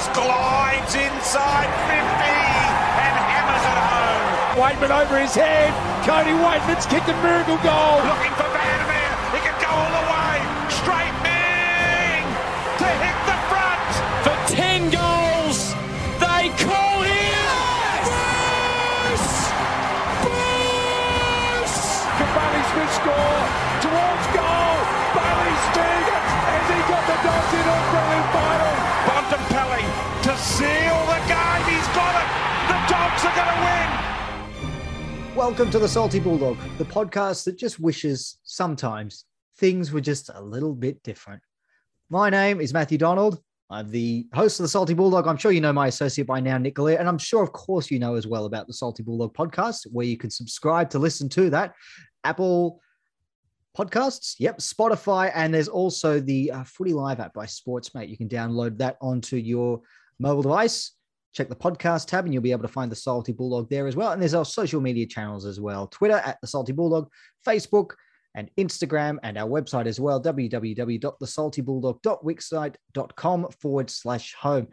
just glides inside 50 and hammers it home. Weightman over his head. Cody Weightman's kicked a miracle goal. Looking for Vandermeer. He can go all the way. Straight Straightening to hit the front. For 10 goals, they call him Bruce! Bruce! Can Bailey Smith score? Towards goal. Bailey Smith has he got the Dogs in Australian final. Bontempelli to seal the game. He's got it. The Dogs are going to win. Welcome to the Salty Bulldog, the podcast that just wishes sometimes things were just a little bit different. My name is Matthew Donald. I'm the host of the Salty Bulldog. I'm sure you know my associate by now, Nick Galea, and I'm sure, of course, you know as well about the Salty Bulldog podcast, where you can subscribe to listen to that. Apple Podcasts, yep, Spotify, and there's also the uh, Footy Live app by Sportsmate. You can download that onto your mobile device check the podcast tab and you'll be able to find the Salty Bulldog there as well. And there's our social media channels as well Twitter at the Salty Bulldog, Facebook and Instagram, and our website as well www.thesaltybulldog.wixsite.com forward slash home.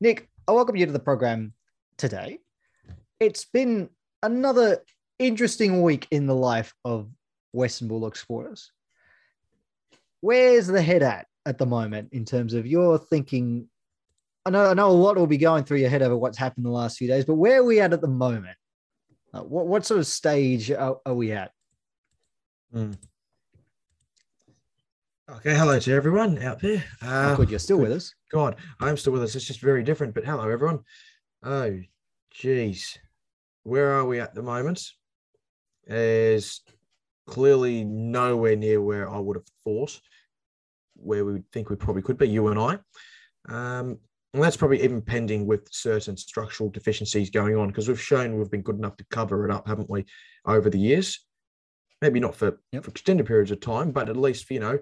Nick, I welcome you to the program today. It's been another interesting week in the life of Western Bulldog supporters. Where's the head at at the moment in terms of your thinking I know, I know a lot will be going through your head over what's happened the last few days, but where are we at at the moment? Uh, what, what sort of stage are, are we at? Mm. Okay, hello to everyone out there. Uh, oh, good, you're still with us. God, I'm still with us. It's just very different, but hello, everyone. Oh, geez. Where are we at the moment? Is clearly nowhere near where I would have thought, where we think we probably could be, you and I. Um, and that's probably even pending with certain structural deficiencies going on because we've shown we've been good enough to cover it up, haven't we, over the years? Maybe not for, yep. for extended periods of time, but at least, for, you know,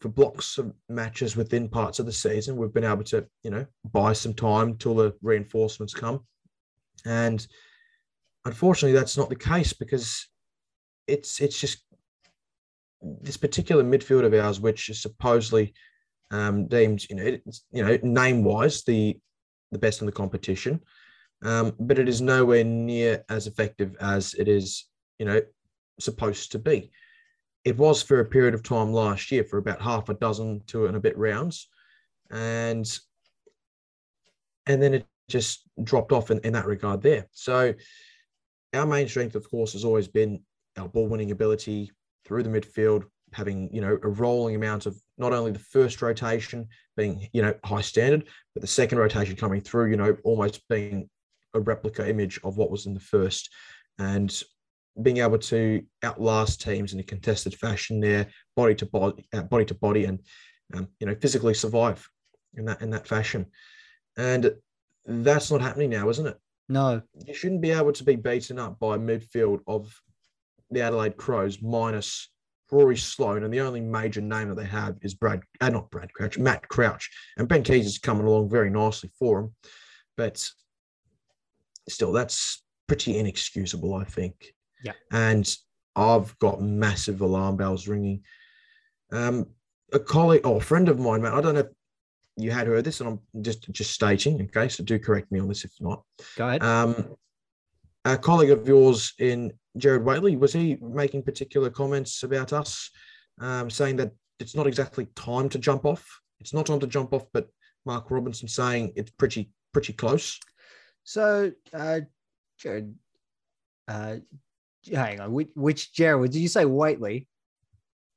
for blocks of matches within parts of the season, we've been able to, you know, buy some time till the reinforcements come. And unfortunately, that's not the case because it's it's just this particular midfield of ours, which is supposedly um, deemed, you know, you know, name wise the the best in the competition, um, but it is nowhere near as effective as it is, you know, supposed to be. It was for a period of time last year for about half a dozen to and a bit rounds, and and then it just dropped off in, in that regard there. So our main strength, of course, has always been our ball winning ability through the midfield, having you know a rolling amount of not only the first rotation being you know high standard, but the second rotation coming through, you know, almost being a replica image of what was in the first, and being able to outlast teams in a contested fashion there, body to body, uh, body to body, and um, you know physically survive in that in that fashion, and that's not happening now, isn't it? No, you shouldn't be able to be beaten up by a midfield of the Adelaide Crows minus Rory Sloane, and the only major name that they have is Brad, uh, not Brad Crouch, Matt Crouch. And Ben Keays is coming along very nicely for him. But still, that's pretty inexcusable, I think. Yeah. And I've got massive alarm bells ringing. Um, a colleague or oh, a friend of mine, man, I don't know if you had heard this, and I'm just just stating, okay, so do correct me on this if not. Go ahead. Um, a colleague of yours in Gerard Whateley, was he making particular comments about us, um, saying that it's not exactly time to jump off? It's not time to jump off, but Mark Robinson saying it's pretty pretty close. So, uh, Gerard, uh, hang on, which, which Gerard? Did you say Whateley?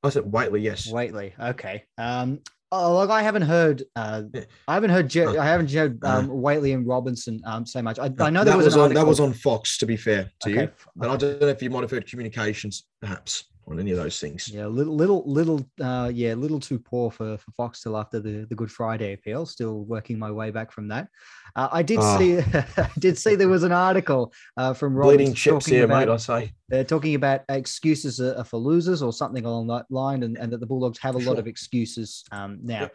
I said Whateley, yes. Whateley, okay. Um, Oh, like I haven't heard. Uh, I haven't heard. Je- I haven't heard um, Whateley and Robinson um, say much. I, I know there that was, was on that was on Fox. To be fair to okay. you, but I don't know if you might have heard communications, perhaps on any of those things. Yeah, little, little, little, uh, yeah, a little too poor for, for Fox till after the, the Good Friday appeal. Still working my way back from that. Uh, I did oh. see, I did see there was an article uh, from Rob bleeding chips here, about, mate. I say they're talking about excuses are for losers or something along that line, and, and that the Bulldogs have a sure. lot of excuses um, now.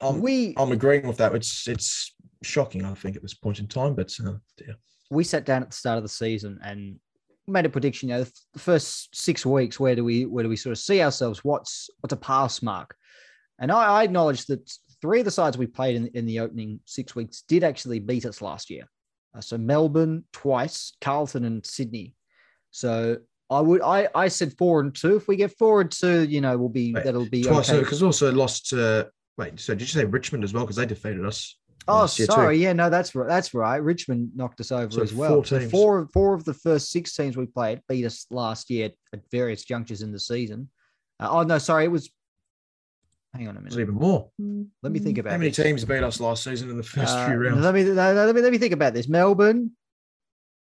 I'm, we, I'm agreeing with that. It's it's shocking, I think, at this point in time, but uh, yeah. We sat down at the start of the season and made a prediction. You know, the first six weeks, where do we where do we sort of see ourselves? What's what's a pass mark? And I, I acknowledge that three of the sides we played in, in the opening six weeks did actually beat us last year. Uh, so Melbourne twice, Carlton and Sydney. So I would I I said four and two. If we get four and two, you know, we'll be Wait, that'll be Twice, okay. because also lost to wait. So did you say Richmond as well? Because they defeated us. Oh, last year too. sorry. Yeah, no, that's right. That's right. Richmond knocked us over So as well. four So four, four of the first six teams we played beat us last year at various junctures in the season. Uh, oh no, sorry, it was. Hang on a minute. even more. Let me think about How many this. teams beat us last season in the first Uh, few rounds? Let me, no, no, let me let me think about this. Melbourne,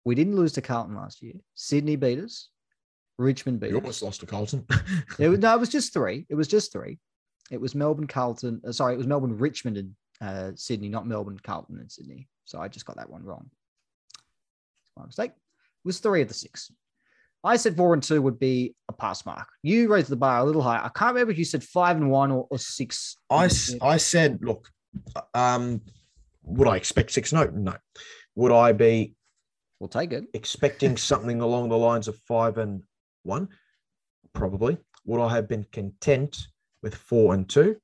we didn't lose to Carlton last year. Sydney beat us. Richmond beat You us. almost lost to Carlton. It was, no, it was just three. It was just three. It was Melbourne, Carlton. uh, sorry, it was Melbourne, Richmond, and uh, Sydney, not Melbourne, Carlton, and Sydney. So I just got that one wrong. It's my mistake. It was three of the six. I said four and two would be a pass mark. You raised the bar a little higher. I can't remember if you said five and one or, or six. I said, look, um, would I expect six? No, no. Would I be We'll take it. expecting something along the lines of five and one? Probably. Would I have been content with four and two?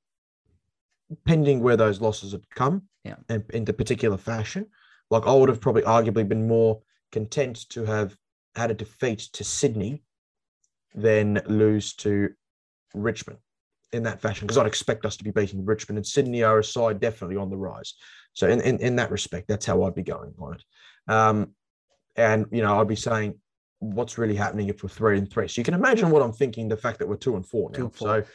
Pending where those losses had come Yeah. and in the particular fashion. Like I would have probably arguably been more content to have had a defeat to Sydney than lose to Richmond in that fashion because I'd expect us to be beating Richmond and Sydney are a side definitely on the rise. So in, in, in that respect, that's how I'd be going on it. Um, and you know, I'd be saying, what's really happening if we're three and three? So you can imagine what I'm thinking. The fact that we're two and four now. Two and four. So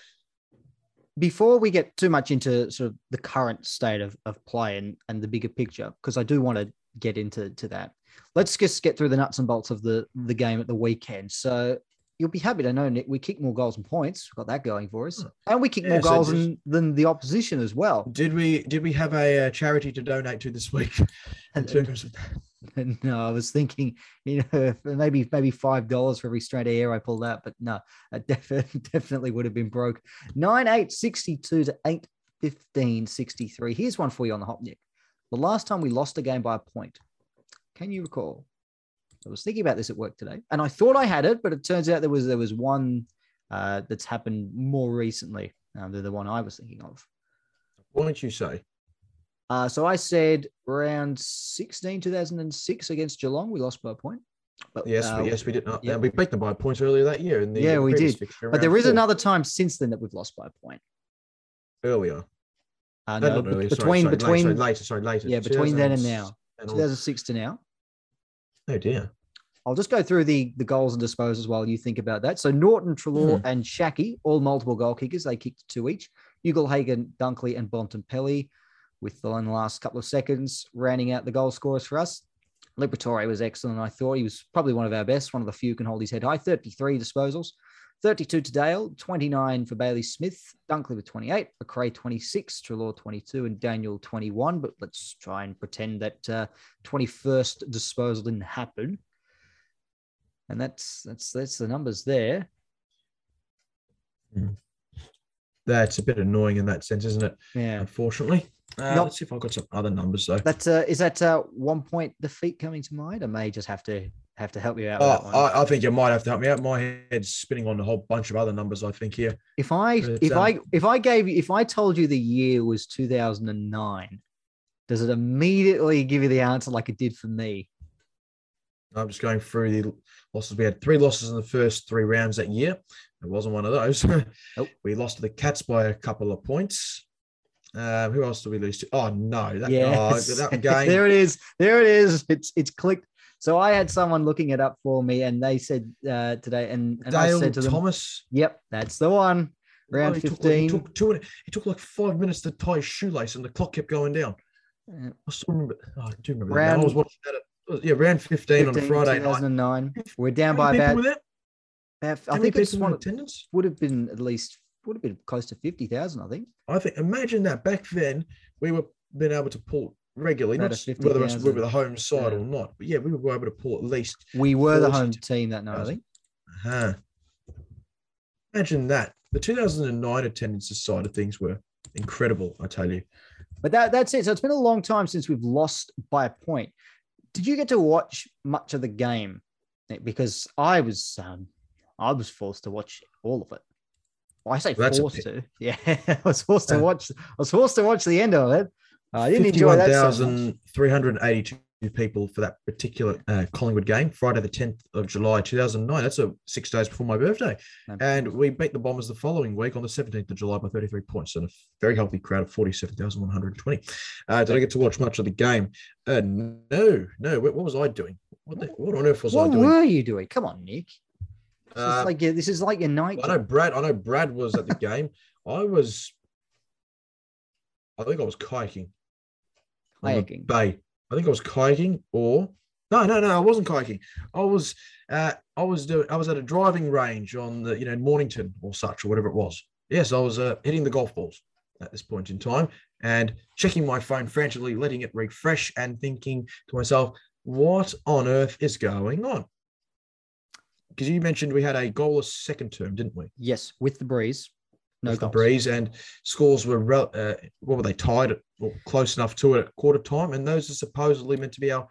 before we get too much into sort of the current state of, of play and, and the bigger picture, because I do want to get into to that, let's just get through the nuts and bolts of the, the game at the weekend. So you'll be happy to know, Nick, we kick more goals and points. We've got that going for us. And we kick more so goals just- than, than the opposition as well. did we did we have a, uh charity to donate to this week? No, I was thinking, you know, maybe maybe five dollars for every straight air I pulled out, but no, I definitely definitely would have been broke. Nine eight sixty two to eight fifteen sixty three. Here's one for you on the hop, Nick. The last time we lost a game by a point, can you recall? I was thinking about this at work today, and I thought I had it, but it turns out there was there was one uh, that's happened more recently uh, than the one I was thinking of. what did you say? Uh, so I said round 16, 2006 against Geelong, we lost by a point. But, Yes, uh, we, yes, we did not. yeah. We beat them by points earlier that year. In the Yeah, uh, we did. fixture, But there is four. another time since then that we've lost by a point. earlier. Uh, No, no, earlier. between sorry, sorry, between later, later. Sorry, later. yeah, between then and now, 2006 and 2006 to now. Oh dear. I'll just go through the the goals and disposals while you think about that. So Naughton, Treloar, Hmm. and Schache, all multiple goal kickers. They kicked two each. Ugle-Hagan, Dunkley, and Bontempelli, with the in the last couple of seconds rounding out the goal scorers for us. Liberatore was excellent. I thought he was probably one of our best, one of the few who can hold his head high. 33 disposals, 32 to Dale, 29 for Bailey Smith, Dunkley with 28, Macrae 26, Treloar 22, and Daniel 21. But let's try and pretend that uh, 21st disposal didn't happen. And that's that's that's the numbers there. That's a bit annoying in that sense, isn't it? Yeah. Unfortunately. Uh, Not- let's see if I've got some other numbers though. That's uh, is that uh, one point defeat coming to mind? I may just have to have to help you out. With Oh, that one. I, I think you might have to help me out. My head's spinning on a whole bunch of other numbers. I think here. if I but, if um, I if I gave you if I told you the year was 2009, does it immediately give you the answer like it did for me? I'm just going through the losses. We had three losses in the first three rounds that year. It wasn't one of those. Nope. We lost to the Cats by a couple of points. Uh, who else did we lose to? Oh no, that, Yes. oh, that game. there it is. There it is. It's it's clicked. So I had someone looking it up for me, and they said uh, today, and, and I Dale said to them, Thomas. "Yep, that's the one." Round Oh, he took like- 15. he took two. It took like five minutes to tie his shoelace, and the clock kept going down. Uh, I still remember. Oh, I do remember. that. I was watching that. At, yeah, round 15, on a 15, Friday night. 2009. We're down by about. about- I think it's one attendance. would have been at least would have been close to fifty thousand. I think. I think imagine that back then we were being able to pull regularly, About not a s- whether it's we were the home side Yeah. or not, but yeah, we were able to pull at least. We were the home team that night. I think. Uh-huh. Imagine that. The 2009 attendance side of things were incredible. I tell you. But that that's it. So it's been a long time since we've lost by a point. Did you get to watch much of the game? Because I was um, I was forced to watch all of it. Well, I say a forced to. Yeah, I was forced to Uh, watch. I was forced to watch the end of it. I didn't enjoy that. So much. 51,382 people for that particular uh, Collingwood game, Friday the 10th of July 2009. That's a six days before my birthday. And we beat the Bombers the following week on the 17th of July by 33 points and a very healthy crowd of 47,120. Uh, did I get to watch much of the game? Uh, no, no. What, what was I doing? What, the, what on earth was I doing? what were you doing? Come on, Nick. This Uh, is like your, this is like your night. I know Brad. I know Brad was at the game. I was. I think I was kayaking. Kayaking. Bay. I think I was kayaking, or no, no, no. I wasn't kayaking. I was. Uh, I was doing. I was at a driving range on the, you know, Mornington or such or whatever it was. Yes, I was uh, hitting the golf balls at this point in time and checking my phone frantically, letting it refresh, and thinking to myself, "What on earth is going on?" Because you mentioned we had a goalless second term, didn't we? Yes, with the breeze. No with the breeze, and scores were uh, what were they tied or close enough to it at quarter time, and those are supposedly meant to be our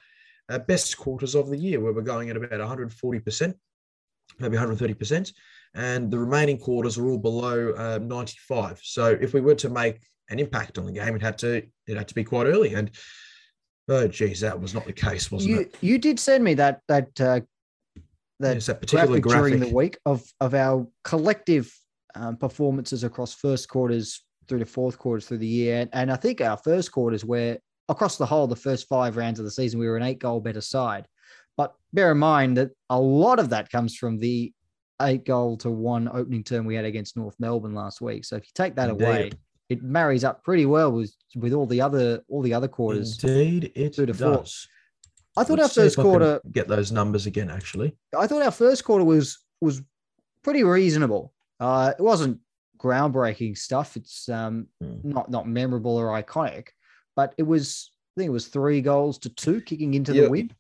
uh, best quarters of the year, where we're going at about 140 percent, maybe 130 percent, and the remaining quarters are all below uh, 95. So if we were to make an impact on the game, it had to it had to be quite early, and oh geez, that was not the case, wasn't You it? you did send me that that uh, that Yes, that particular graphic, graphic. during the week of of our collective um, performances across first quarters through to fourth quarters through the year, and, I think our first quarters where across the whole the first five rounds of the season we were an eight goal better side, but bear in mind that a lot of that comes from the eight goal to one opening term we had against North Melbourne last week. So if you take that Indeed. away, it marries up pretty well with with all the other all the other quarters. Indeed, it to four. I thought Let's our first if I can quarter get those numbers again. Actually, I thought our first quarter was was pretty reasonable. Uh, it wasn't groundbreaking stuff. It's um, Hmm. not not memorable or iconic, but it was. I think it was three goals to two, kicking into Yeah. the win.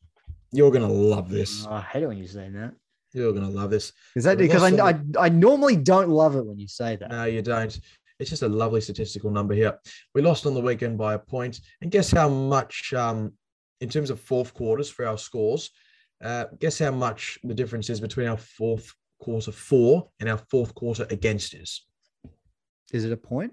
you're gonna love this. Oh, I hate it when you say that. You're gonna love this. Is that because I, I I normally don't love it when you say that. No, you don't. It's just a lovely statistical number here. We lost on the weekend by a point, and guess how much, um, in terms of fourth quarters for our scores, uh, guess how much the difference is between our fourth quarter for and our fourth quarter against is. Is it a point?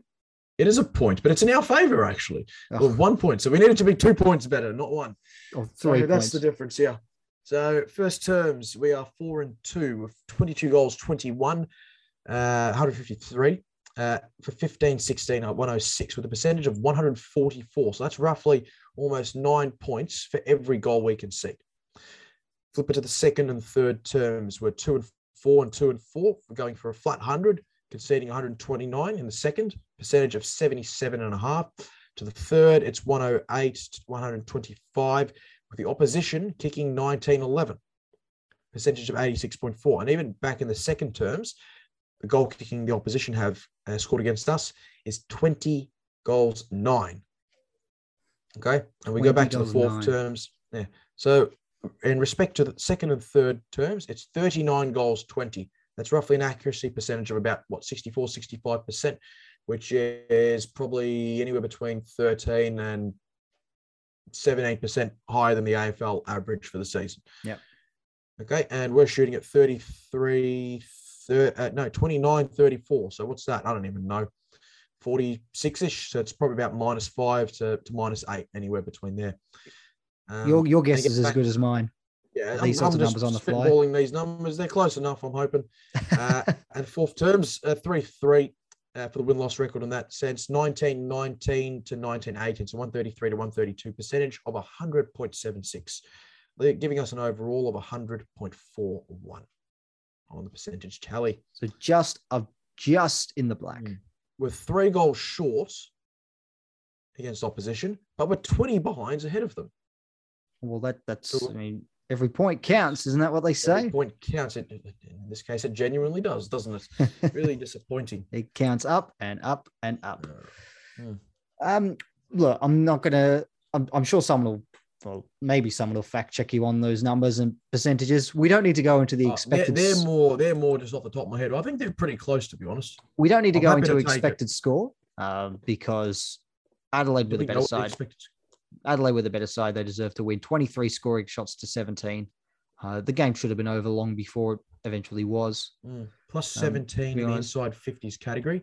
It is a point, but it's in our favor actually. Oh, Well, one point. So we needed to be two points better, not one. or So that's the difference yeah. So first terms, we are four and two with 22 goals, 21, uh, 153 uh, for 15, 16, uh, 106 with a percentage of 144. So that's roughly almost nine points for every goal we concede. Flip it to the second and third terms, we're two and four and two and four. We're going for a flat 100, conceding 129 in the second, percentage of 77 and a half. To the third, it's 108 to 125 with the opposition kicking 1911, percentage of 86.4. And even back in the second terms, the goal kicking the opposition have uh, scored against us is 20 goals, nine. Okay. And we go back to the fourth nine. terms. Yeah. So, in respect to the second and third terms, it's 39 goals, 20. That's roughly an accuracy percentage of about what 64, 65%, which is probably anywhere between 13 and 17% higher than the AFL average for the season. Yep. Okay. And we're shooting at 33, thir- uh, no, 29, 34. So what's that? I don't even know. 46 ish. So it's probably about minus five to, to minus eight, anywhere between there. Um, your your guess is as back- good as mine. yeah, these sorts of just numbers on the fly. spitballing these numbers. They're close enough, I'm hoping. Uh, and fourth terms, uh, 3 3 uh, for the win loss record in that sense 19 19 to 19 18. So 133 to 132 percentage of 100.76, They're giving us an overall of 100.41 on the percentage tally. So just of just in the black. Mm. We're three goals short against opposition, but we're 20 behinds ahead of them. Well, that that's So- I mean every point counts, isn't that what they Every say? point counts. It, in this case, it genuinely does, doesn't it? Really disappointing. it counts up and up and up. Hmm. Um, look, I'm not gonna. I'm, I'm sure someone will. Well, maybe someone will fact check you on those numbers and percentages. We don't need to go into the Uh, they're, expected. they're more they're more just off the top of my head. I think they're pretty close to be honest. we don't need to I'm go into to take it. expected score uh, because Adelaide with a We better know what they side. expected. Adelaide with a better side, they deserve to win. 23 scoring shots to 17. Uh, the game should have been over long before it eventually was. Mm. Plus Um, 17 in the inside 50s category.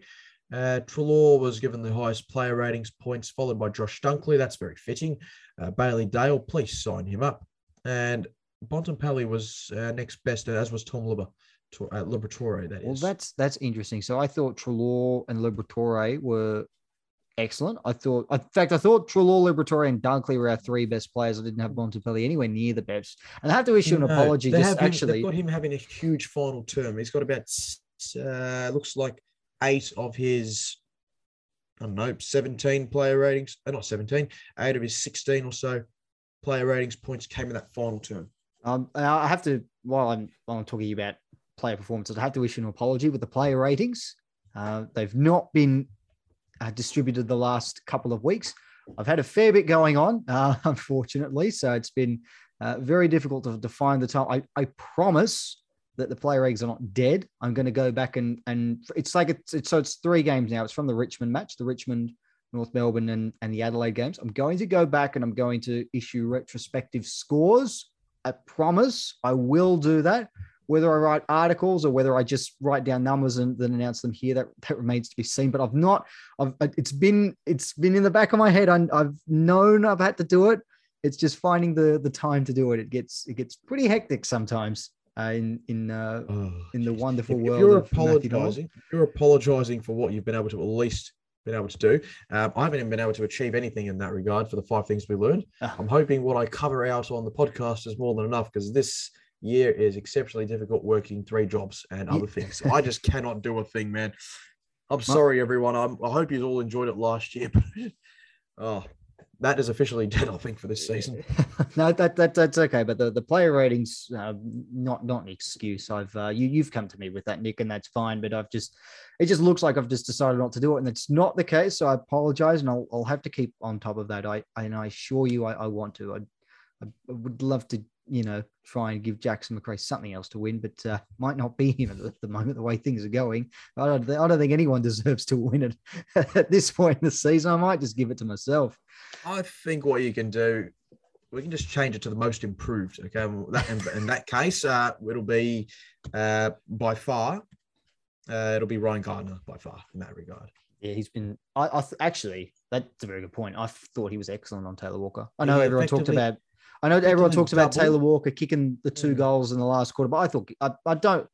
Uh, Treloar was given the highest player ratings points, followed by Josh Dunkley. That's very fitting. Uh, Bailey Dale, please sign him up. And Bontempelli was uh, next best, as was Tom uh, Liberatore, that is. Well, that's that's interesting. So I thought Treloar and Liberatore were excellent. I thought, in fact, I thought Treloar, Liberatore, and Dunkley were our three best players. I didn't have Bontempelli anywhere near the best. And I have to issue an No, apology. they Just have actually, they've got him having a huge final term. He's got about uh, looks like eight of his I don't know 17 player ratings. Uh, not 17, eight of his 16 or so player ratings points came in that final term. Um, I have to while I'm while I'm talking about player performances, I have to issue an apology with the player ratings. Uh, they've not been uh, distributed the last couple of weeks. I've had a fair bit going on, uh, unfortunately, so it's been uh, very difficult to, find the time. I, I promise that the player eggs are not dead. I'm going to go back and and it's like it's, it's so it's three games now. It's from the Richmond match, the Richmond. North Melbourne and, and the Adelaide games. I'm going to go back and I'm going to issue retrospective scores I promise I will do that. Whether I write articles or whether I just write down numbers and then announce them here, that, that remains to be seen. But I've not. I've it's been it's been in the back of my head. I, I've known I've had to do it. It's just finding the the time to do it. It gets it gets pretty hectic sometimes uh, in in uh, Oh, in the wonderful If- world. If you're of apologizing, you're apologizing for what you've been able to at least been able to do. Um, I haven't even been able to achieve anything in that regard for the five things we learned. Ah. I'm hoping what I cover out on the podcast is more than enough because this year is exceptionally difficult working three jobs and other things. I just cannot do a thing, man. I'm sorry, everyone. I'm, I hope you all enjoyed it last year. But oh, that is officially dead, I think, for this season. no, that, that that's okay. But the, the player ratings, uh, not not an excuse. I've uh, you you've come to me with that, Nick, and that's fine. But I've just it just looks like I've just decided not to do it, and it's not the case. So I apologize, and I'll, I'll have to keep on top of that. I and I assure you, I, I want to. I, I would love to, you know, try and give Jackson Macrae something else to win, but uh, might not be him at the, the moment. The way things are going, I don't, I don't think anyone deserves to win it at this point in the season. I might just give it to myself. I think what you can do, we can just change it to the most improved. Okay, Well, that, in, in that case, uh, it'll be uh, by far, uh, it'll be Ryan Gardner by far in that regard. Yeah, he's been. I, I th- actually, that's a very good point. I thought he was excellent on Taylor Walker. I know He everyone talked about. I know everyone talks about. Taylor Walker kicking the two Mm. goals in the last quarter, but I thought I, I don't.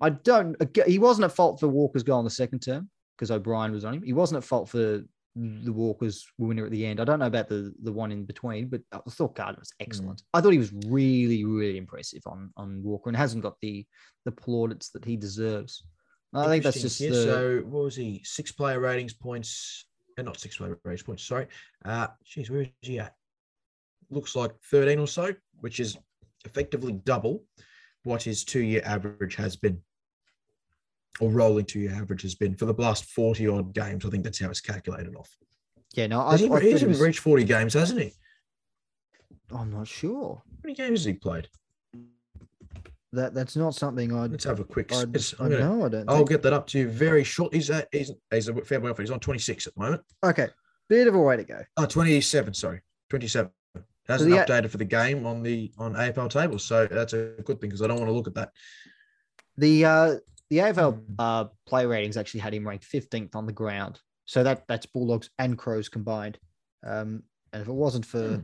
I don't. He wasn't at fault for Walker's goal in the second term because O'Brien was on him. He wasn't at fault for the Walker's winner at the end. I don't know about the the one in between, but I thought Gardner was excellent. I thought he was really, really impressive on on Walker and hasn't got the the plaudits that he deserves. I think that's just the, so. What was he? Six player ratings points, and not six player ratings points. Sorry. Uh, geez, where is he at? Looks like thirteen or so, which is effectively double what his two-year average has been, or rolling two-year average has been for the last forty odd games. I think that's how it's calculated off. yeah. No, I, he, I he's was- reached forty games, hasn't he? I'm not sure. How many games has he played? That that's not something I'd. Let's have a quick. I know. I don't. I'll get that up to you very short. He's at, he's, he's a fair way off. He's on 26 at the moment. Okay, bit of a way to go. Oh, 27, sorry. 27. Hasn't the- updated for the game on the on AFL tables. So that's a good thing because I don't want to look at that. The uh the AFL Hmm. uh play ratings actually had him ranked 15th on the ground. So that that's Bulldogs and Crows combined. Um, and if it wasn't for Hmm.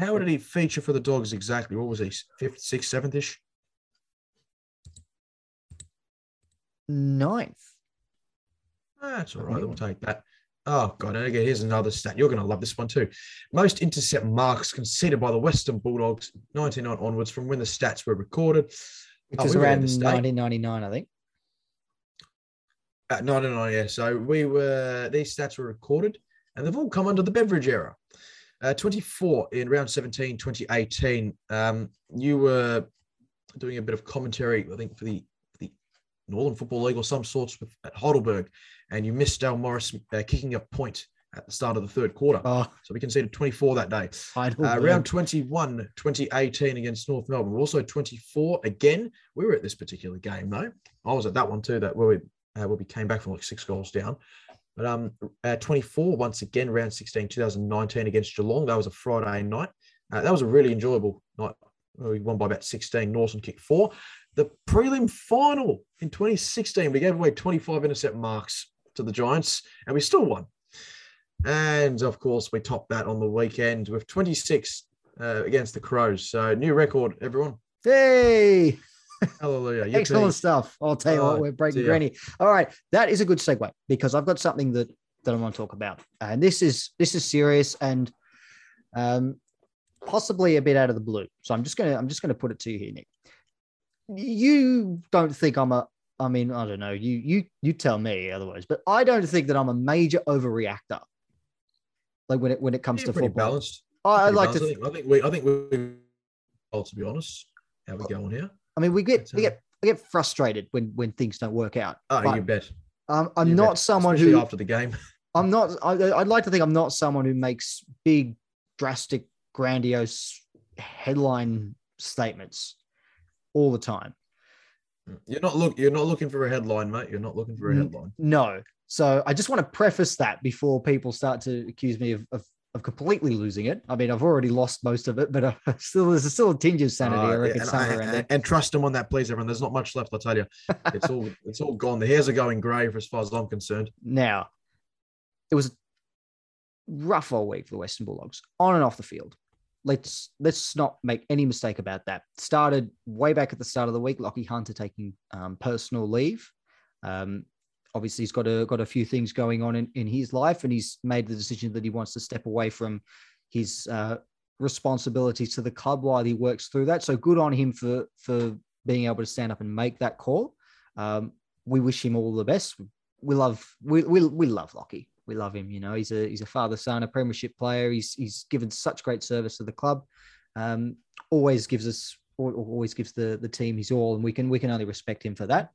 How did he feature for the dogs exactly? What was he? Fifth, sixth, seventh ish? ninth, That's all right. We'll take that. Oh, God. And again, here's another stat. You're going to love this one too. Most intercept marks conceded by the Western Bulldogs, 99 onwards, from when the stats were recorded. which Oh, was we around 1999, I think. At 99, yeah. So we were, these stats were recorded and they've all come under the Beveridge era. Uh, 24 in round 17, 2018. Um, you were doing a bit of commentary, I think, for the, the Northern Football League or some sorts with, at Heidelberg, and you missed Dale Morris uh, kicking a point at the start of the third quarter. Oh, So we conceded 24 that day. Uh, round 21, 2018 against North Melbourne. Also 24 again. We were at this particular game though. I was at that one too. That where we uh, where we came back from like six goals down. But um, uh, 24 once again, round 16, 2019 against Geelong. That was a Friday night. Uh, that was a really enjoyable night we won by about 16. Naughton kicked four. The prelim final in 2016, we gave away 25 intercept marks to the Giants, and we still won. And of course, we topped that on the weekend with 26 uh, against the Crows. So new record, everyone. Hey, Hallelujah. Yippee. excellent stuff. I'll tell you Oh, what, we're breaking granny. All right, that is a good segue because I've got something that that I want to talk about, and this is this is serious and um, possibly a bit out of the blue. So I'm just gonna I'm just gonna put it to you here, Nick. You don't think I'm a I mean, I don't know. You you you tell me otherwise, but I don't think that I'm a major overreactor. Like when it when it comes Yeah, to pretty football, balanced. I, I like to. balanced. I, think, I think we. I think we. Well, to be honest, how we going here? I mean, we get we get we get frustrated when when things don't work out. Oh, you bet. um, I'm You not bet. someone Especially who after the game. I'm not. I, I'd like to think I'm not someone who makes big, drastic, grandiose headline statements all the time. You're not look. You're not looking for a headline, mate. You're not looking for a headline. No. So I just want to preface that before people start to accuse me of, of, of completely losing it. I mean, I've already lost most of it, but uh, still, there's still a tinge of sanity. Uh, I reckon and, somewhere and- around there. and trust him on that, please, everyone. There's not much left. I tell you, it's all. It's all gone. The hairs are going grey, for as far as I'm concerned. Now, it was a rough all week for the Western Bulldogs, on and off the field. Let's let's not make any mistake about that. Started way back at the start of the week. Lachie Hunter taking um, personal leave. Um, obviously, he's got a got a few things going on in, in his life, and he's made the decision that he wants to step away from his uh, responsibilities to the club while he works through that. So good on him for for being able to stand up and make that call. Um, we wish him all the best. We love we we, we love Lachie. We love him. You know, he's a he's a father son, a premiership player. He's he's given such great service to the club. Um, always gives us always gives the the team his all, and we can we can only respect him for that.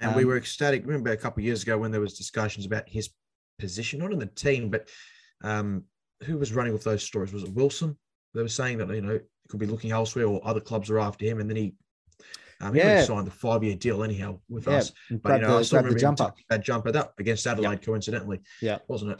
And we Um, were ecstatic. Remember a couple of years ago when there was discussions about his position, not in the team, but um, who was running with those stories? Was it Wilson? They were saying that you know he could be looking elsewhere, or other clubs are after him, and then he. Um, he Yeah. signed the five-year deal anyhow with Yeah, us. But grab you know, I the, still grab remember jumper. that jumper that against Adelaide, coincidentally. Yeah. wasn't it?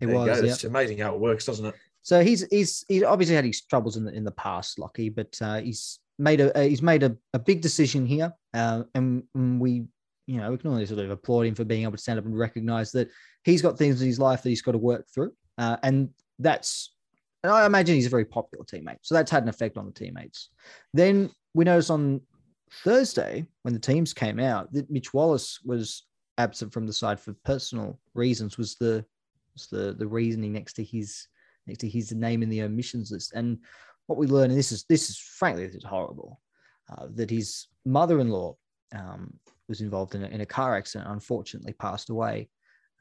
It There was. Yeah. It's amazing how it works, doesn't it? So he's he's he obviously had his troubles in the in the past, Lachie, but uh, he's made a he's made a, a big decision here, uh, and, and we you know we can only sort of applaud him for being able to stand up and recognize that he's got things in his life that he's got to work through, uh, and that's and I imagine he's a very popular teammate, so that's had an effect on the teammates. Then we noticed on Thursday when the teams came out that Mitch Wallis was absent from the side for personal reasons. Was the was the the reasoning next to his next to his name in the omissions list. And what we learned, and this is this is frankly this is horrible, uh, that his mother-in-law um, was involved in a, in a car accident. Unfortunately, passed away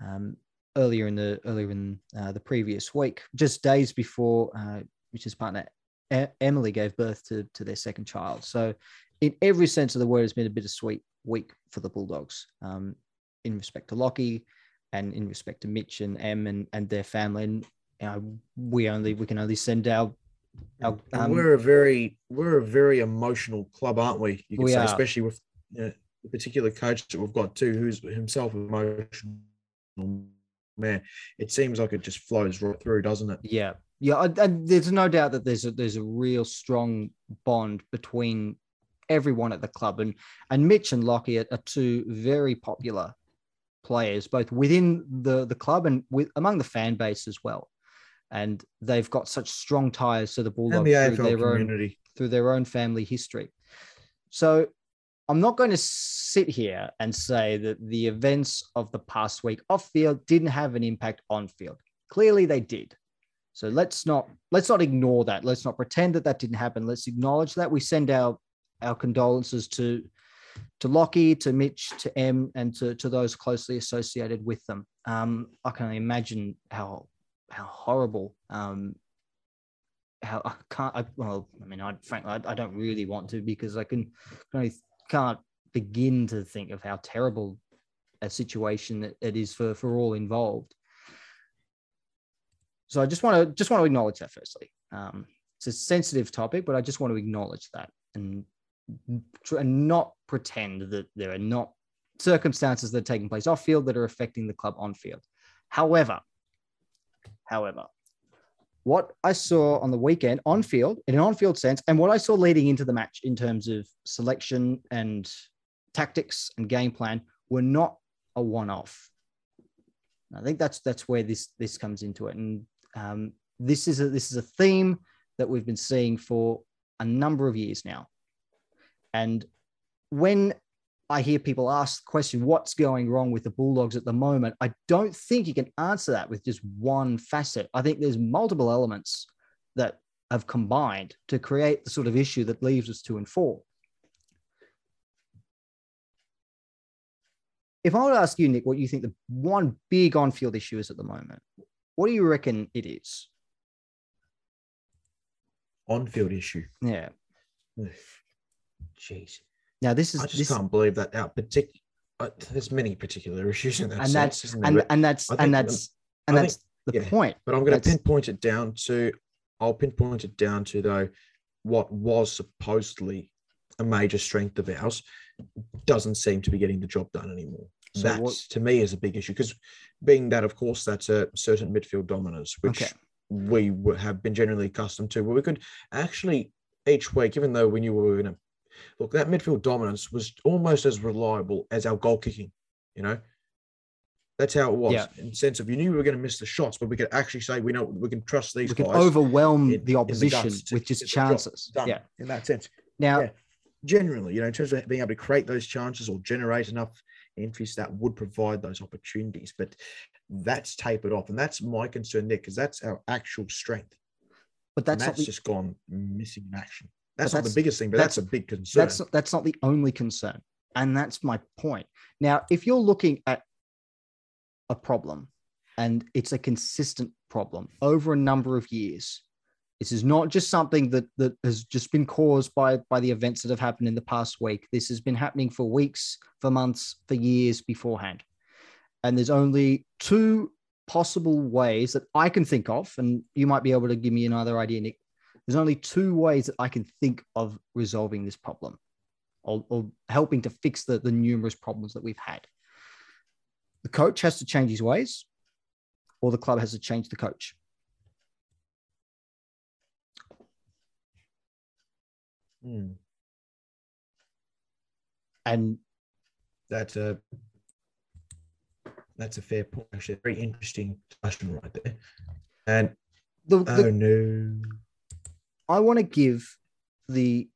um, earlier in the earlier in uh, the previous week, just days before uh, Mitch's partner E- Emily gave birth to to their second child. So, in every sense of the word, it's been a bittersweet week for the Bulldogs. Um, in respect to Lachie, and in respect to Mitch and Em and, and their family. And you know, we only we can only send our our um, we're a very we're a very emotional club, aren't we? You can We say, are. especially with you know, the particular coach that we've got too, who's himself an emotional man. It seems like it just flows right through, doesn't it? yeah yeah and- and there's no doubt that there's a there's a real strong bond between everyone at the club and and Mitch and Lachie are, are two very popular players both within the the club and with among the fan base as well and they've got such strong ties to the Bulldogs the through AFL their own through their own family history. So I'm not going to sit here and say that the events of the past week off field didn't have an impact on field. Clearly they did. So let's not let's not ignore that. Let's not pretend that that didn't happen. Let's acknowledge that. We send our our condolences to to Lachie, to Mitch, to M, and to, to those closely associated with them. Um, I can only imagine how how horrible um, how I can't. I, well, I mean, I frankly, I, I don't really want to because I can, only, can't begin to think of how terrible a situation that it is for for all involved. So I just want to just want to acknowledge that firstly. Um, it's a sensitive topic, but I just want to acknowledge that and and not pretend that there are not circumstances that are taking place off field that are affecting the club on field. However, however, what I saw on the weekend on field, in an on field sense, and what I saw leading into the match in terms of selection and tactics and game plan were not a one off. I think that's that's where this this comes into it, and um, this is a this is a theme that we've been seeing for a number of years now. And when I hear people ask the question, what's going wrong with the Bulldogs at the moment? I don't think you can answer that with just one facet. I think there's multiple elements that have combined to create the sort of issue that leaves us two and four. If I were to ask you, Nick, what you think the one big on field issue is at the moment, what do you reckon it is? On-field issue. Yeah. Jeez. Now, this is I just this, can't believe that our particular. Uh, there's many particular issues in that and sense, that's isn't and, But- and that's and think- that's and that's the yeah. point. But I'm going to pinpoint it down to, I'll pinpoint it down to though, what was supposedly a major strength of ours doesn't seem to be getting the job done anymore. So that to me is a big issue because being that, of course, that's a certain midfield dominance, which Okay. we have been generally accustomed to, where we could actually each week, even though we knew we were going to look, that midfield dominance was almost as reliable as our goal kicking, you know. That's how it was Yeah. in the sense of you knew we were going to miss the shots, but we could actually say we know we can trust these We can overwhelm in- the the opposition to with just the chances. done Yeah. in that sense. Now, Yeah. Generally, you know, in terms of being able to create those chances or generate enough entries that would provide those opportunities, but that's tapered off, and that's my concern, there because that's our actual strength. but that's that's the, just gone missing in action. That's not the biggest thing, but that's- that's, a big concern. that's not, that's not the only concern, and that's my point. Now, if you're looking at a problem, and it's a consistent problem over a number of years, this is not just something that that has just been caused by by the events that have happened in the past week. This has been happening for weeks, for months, for years beforehand, and there's only two possible ways that I can think of, and you might be able to give me another idea, Nick. There's only two ways that I can think of resolving this problem or, or helping to fix the, the numerous problems that we've had. The coach has to change his ways, or the club has to change the coach. Hmm. And That's a that's a fair point. Actually, very interesting discussion right there. And the, oh no, I want to give the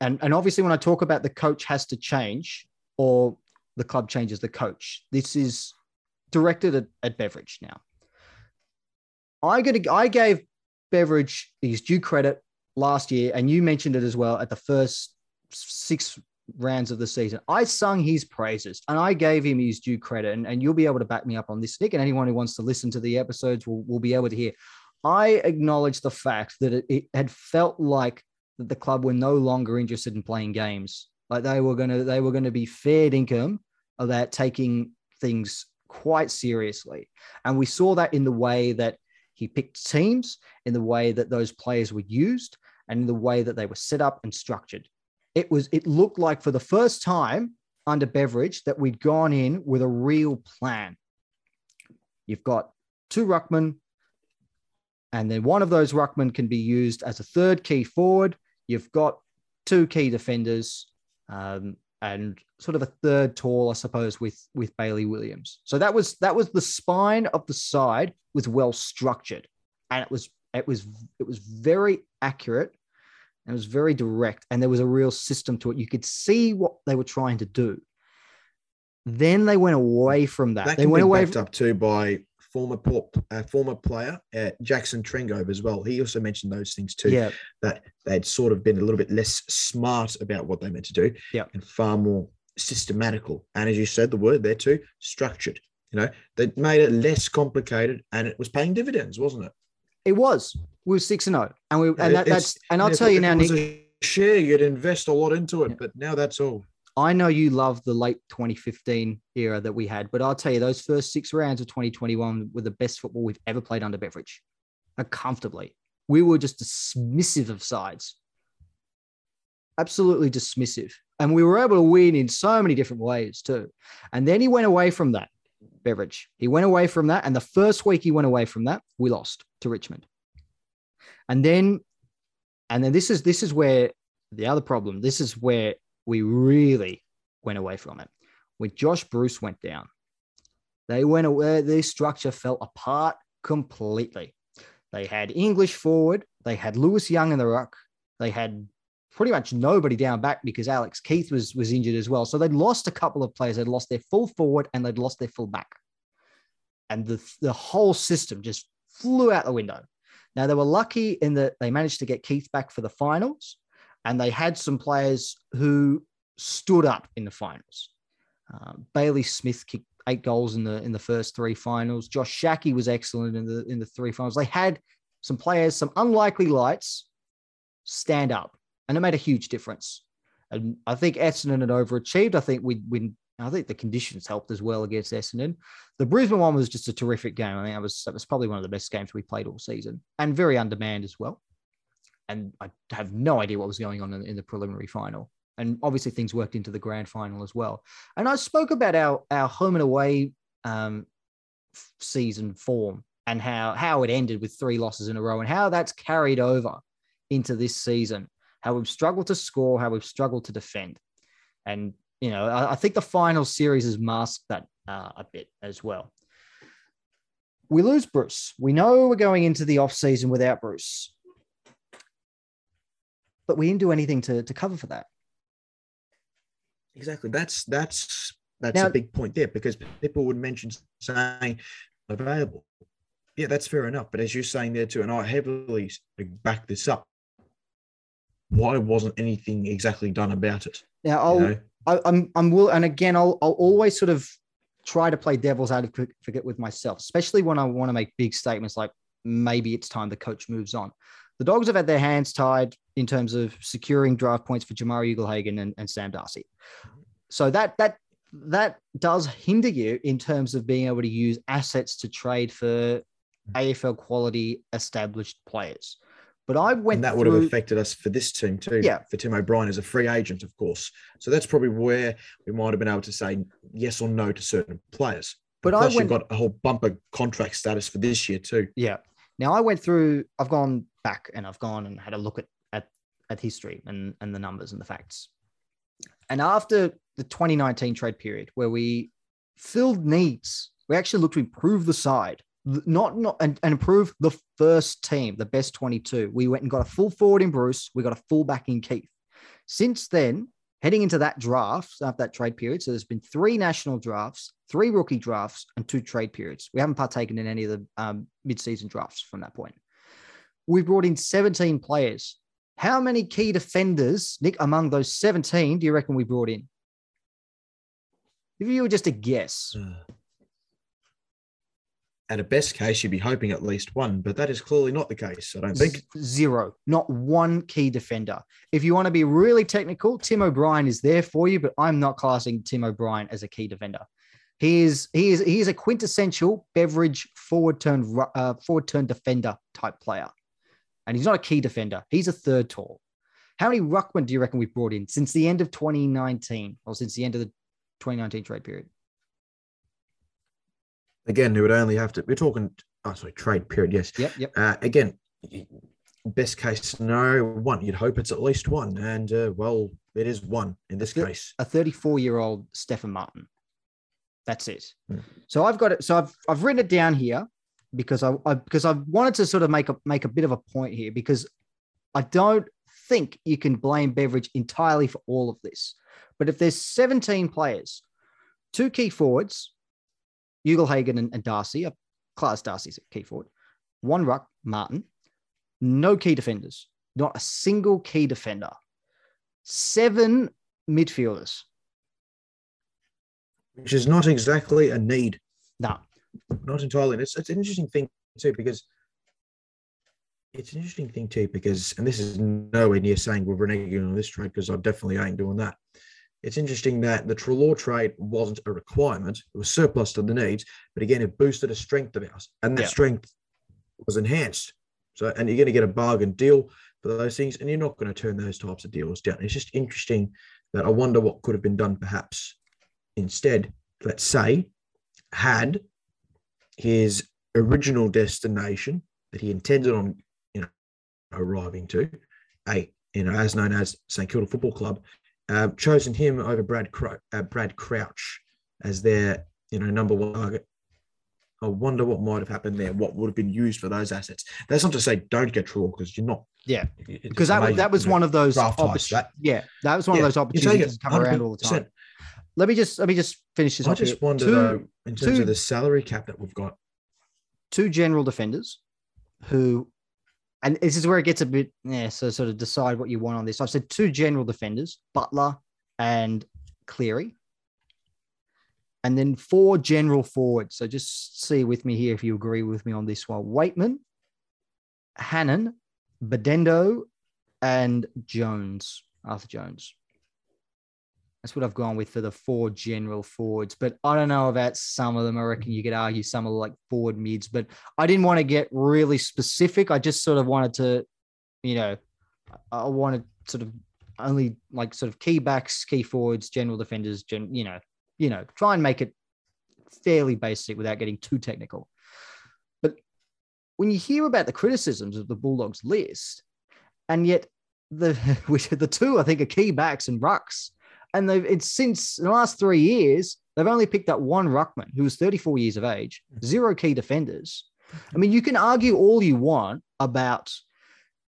and and obviously when I talk about the coach has to change or the club changes the coach, this is directed at, at Beveridge now. I gonna I gave Beveridge his due credit last year, and you mentioned it as well at the first six rounds of the season. I sung his praises and I gave him his due credit, and, and you'll be able to back me up on this, Nick, and anyone who wants to listen to the episodes will, will be able to hear. I acknowledge the fact that it, it had felt like that the club were no longer interested in playing games. Like they were gonna they were gonna be fair income about taking things quite seriously. And we saw that in the way that he picked teams, in the way that those players were used, and in the way that they were set up and structured. It was it looked like for the first time under Beveridge that we'd gone in with a real plan. You've got two ruckmen, and then one of those ruckmen can be used as a third key forward. You've got two key defenders, um, and sort of a third tall, I suppose, with with Bailey Williams. So that was that was the spine of the side was well structured, and it was it was it was very accurate. and It was very direct, and there was a real system to it. You could see what they were trying to do. Then they went away from that. that they went away backed up too by former port, uh, former player uh, Jackson Trengove as well. He also mentioned those things too. Yeah, that they'd sort of been a little bit less smart about what they meant to do Yeah. and far more systematical. And as you said, the word there too, structured. You know, they made it less complicated and it was paying dividends, wasn't it? it was. We were six and zero, and we and that, that's and I'll tell you now, it was Nick. a share, you'd invest a lot into it, Yeah. but now that's all. I know you love the late 2015 era that we had, but I'll tell you, those first six rounds of 2021 were the best football we've ever played under Beveridge, uh, comfortably. We were just dismissive of sides, absolutely dismissive, and we were able to win in so many different ways too. And then he went away from that, Beveridge. He went away from that, and the first week he went away from that, we lost to Richmond. And then, and then this is this is where the other problem. This is where we really went away from it. When Josh Bruce went down, they went away. Their structure fell apart completely. They had English forward. They had Lewis Young in the ruck. They had pretty much nobody down back because Alex Keath was was injured as well. So they'd lost a couple of players. They'd lost their full forward and they'd lost their full back. And the, the whole system just flew out the window. Now they were lucky in that they managed to get Keath back for the finals, and they had some players who stood up in the finals. Um, Bailey Smith kicked eight goals in the in the first three finals. Josh Schache was excellent in the in the three finals. They had some players, some unlikely lights, stand up, and it made a huge difference. And I think Essendon had overachieved. I think we we I think the conditions helped as well against Essendon. The Brisbane one was just a terrific game. I think that was that was probably one of the best games we played all season, and very undermanned as well. And I have no idea what was going on in, in the preliminary final and obviously things worked into the grand final as well. And I spoke about our our home and away um, season form and how how it ended with three losses in a row and how that's carried over into this season. How we've struggled to score, how we've struggled to defend, and you know I, I think the final series has masked that uh, a bit as well. We lose Bruce. We know we're going into the off season without Bruce, but we didn't do anything to to cover for that. Exactly. That's that's that's Now- a big point there because people would mention saying available. Yeah, that's fair enough. But as you're saying there too, and I heavily back this up. Why wasn't anything exactly done about it? Now I'll know? I, I'm I'm will and again I'll I'll always sort of try to play devil's advocate with myself, especially when I want to make big statements like maybe it's time the coach moves on. The dogs have had their hands tied in terms of securing draft points for Jamarra Ugle-Hagan and, and Sam Darcy. So that that that does hinder you in terms of being able to use assets to trade for AFL quality established players. But I went and that would through, have affected us for this team too. Yeah. For Tim O'Brien as a free agent, of course. So that's probably where we might have been able to say yes or no to certain players. But I Plus, went- you've got a whole bumper contract status for this year too. Yeah. Now I went through, I've gone back and I've gone and had a look at at, at history and, and the numbers and the facts. And after the 2019 trade period, where we filled needs, we actually looked to improve the side, not not and, and improve the first team, the best 22. We went and got a full forward in Bruce, we got a full back in Keath. Since then, heading into that draft after that trade period, so there's been three national drafts, three rookie drafts, and two trade periods. We haven't partaken in any of the um, mid-season drafts from that point. We brought in 17 players. How many key defenders, Nick, among those 17, do you reckon we brought in? If you were just a guess, At a best case, you'd be hoping at least one, but that is clearly not the case. I don't think. Zero, not one key defender. If you want to be really technical, Tim O'Brien is there for you, but I'm not classing Tim O'Brien as a key defender. He is he is he is a quintessential Beveridge forward turn uh, forward turn defender type player, and he's not a key defender. He's a third tall. How many ruckmen do you reckon we've brought in since the end of 2019 or since the end of the 2019 trade period? Again, it would only have to. We're talking. Oh, sorry, trade period. Yes. Yep, yep. Uh, again, best case scenario, one. You'd hope it's at least one, and uh, well, it is one in this Yep. case. a 34 year old Stefan Martin. That's it. Hmm. So I've got it. So I've I've written it down here because I, I because I wanted to sort of make a make a bit of a point here because I don't think you can blame Beveridge entirely for all of this. But if there's 17 players, two key forwards, Ugle-Hagan and, and Darcy, uh, class Darcy's a key forward, one ruck, Martin, no key defenders, not a single key defender, seven midfielders. Which is not exactly a need. No, not entirely. It's, it's an interesting thing too because it's an interesting thing too because, and this is nowhere near saying we're reneging on this trade because I definitely ain't doing that. It's interesting that the Treloar trade wasn't a requirement; it was surplus to the needs. But again, it boosted a strength of ours, and that Yeah. strength was enhanced. So, and you're going to get a bargain deal for those things, and you're not going to turn those types of deals down. It's just interesting that I wonder what could have been done perhaps instead. Let's say had his original destination that he intended on, you know, arriving to, a you know, as known as St Kilda Football Club, uh, chosen him over Brad Crouch, uh, Brad Crouch as their you know number one target. I wonder what might have happened there. What would have been used for those assets? That's not to say don't get Treloar because you're not. Yeah, because that, amazing, that was you know, one of those opportu- yeah that was one Yeah, of those opportunities that come around all the time let me just let me just finish this I just here. wonder two, though, in terms two- of the salary cap that we've got. two general defenders who and this is where it gets a bit yeah so sort of decide what you want on this. I've said two general defenders butler and cleary. And then four general forwards. So just see with me here if you agree with me on this one. Weightman Hannan bedendo and jones arthur jones that's what I've gone with for the four general forwards. But I don't know about some of them. I reckon you could argue some are like forward mids, but I didn't want to get really specific. I just sort of wanted to, you know, I wanted sort of only like sort of key backs, key forwards, general defenders, gen, you know, you know, try and make it fairly basic without getting too technical. But when you hear about the criticisms of the Bulldogs list, and yet the which the two I think are key backs and rucks and they've it's since the last three years they've only picked up one ruckman who was 34 years of age zero key defenders. I mean you can argue all you want about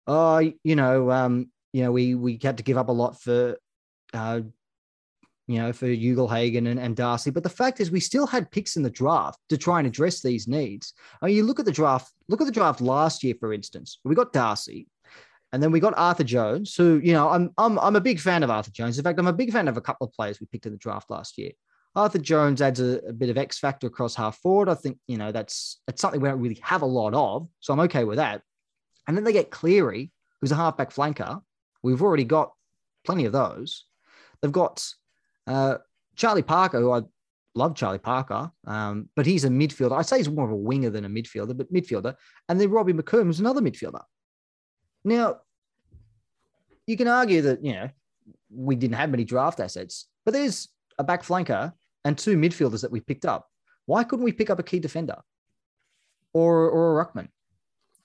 uh you know um you know we we had to give up a lot for uh you know for Ugle-Hagan and, and Darcy but the fact is we still had picks in the draft to try and address these needs. I mean, you look at the draft look at the draft last year for instance. We got Darcy and then we got Arthur Jones, who, you know, I'm I'm I'm a big fan of Arthur Jones. In fact, I'm a big fan of a couple of players we picked in the draft last year. Arthur Jones adds a, a bit of X factor across half forward. I think, you know, that's that's something we don't really have a lot of. So I'm okay with that. And then they get Cleary, who's a halfback flanker. We've already got plenty of those. They've got uh, Charlie Parker, who I love Charlie Parker, um, but he's a midfielder. I'd say he's more of a winger than a midfielder, but midfielder. And then Robbie McComb, is another midfielder. Now, you can argue that, you know, we didn't have many draft assets, but there's a back flanker and two midfielders that we picked up. Why couldn't we pick up a key defender or or a ruckman?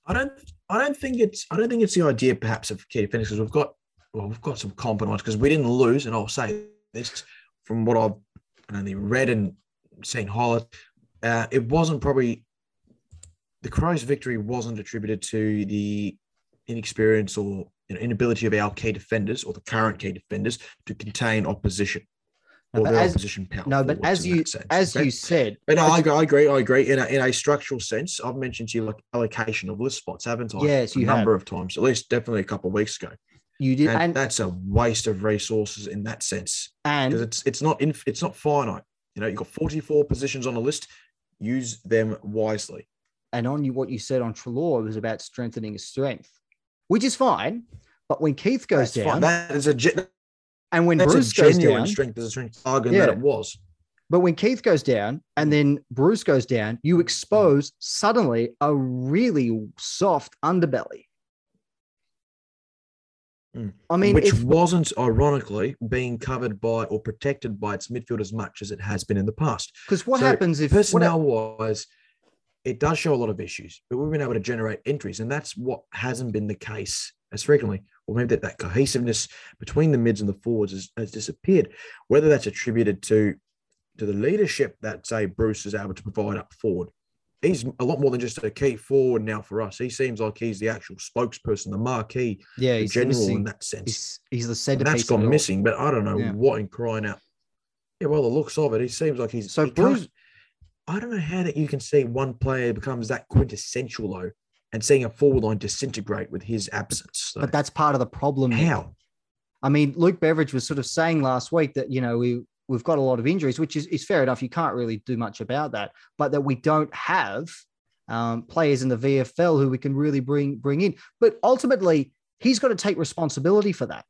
I don't. I don't think it's. I don't think it's the idea, perhaps, of key defenders because we've got. Well, we've got some competent because we didn't lose, and I'll say this from what I've only read and seen highlights. Uh, it wasn't probably the Crows' victory wasn't attributed to the inexperience or you know, inability of our key defenders or the current key defenders to contain opposition No, or but their as- opposition power. No, but as you as okay? you said, But no, I agree, I agree. I agree. In a, in a structural sense, I've mentioned to you like allocation of list spots, haven't I? Yes, a you number of times, at least definitely a couple of weeks ago. you did, And, and that's a waste of resources in that sense because and it's it's not in, it's not finite. You know, you've got 44 positions on a list. Use them wisely. and on you what you said on Treloar it was about strengthening his strength, which is fine. But when Keath goes That's fine. down That is a ge- and when that's Bruce a goes down, strength as a strength bargain Yeah. that it was. But when Keath goes down and then Bruce goes down, you expose suddenly a really soft underbelly. Mm. I mean, which if, wasn't ironically being covered by or protected by its midfield as much as it has been in the past. because what So, happens if personnel wise, it does show a lot of issues, but we've been able to generate entries, and that's what hasn't been the case as frequently. Or maybe that, that cohesiveness between the mids and the forwards has, has disappeared. Whether that's attributed to to the leadership that say Bruce is able to provide up forward. He's a lot more than just a key forward now for us. He seems like he's the actual spokesperson, the marquee, yeah, he's general in that sense. He's, he's the And centerpiece. that's of gone missing, but I don't know Yeah. what in crying out. Yeah, well, the looks of it, he seems like he's So he Bruce, I don't know how that you can see one player becomes that quintessential though, and seeing a forward line disintegrate with his absence. though. but that's part of the problem. How? I mean, Luke Beveridge was sort of saying last week that you know we we've got a lot of injuries, which is, is fair enough. You can't really do much about that, but that we don't have um, players in the VFL who we can really bring bring in. But ultimately, he's got to take responsibility for that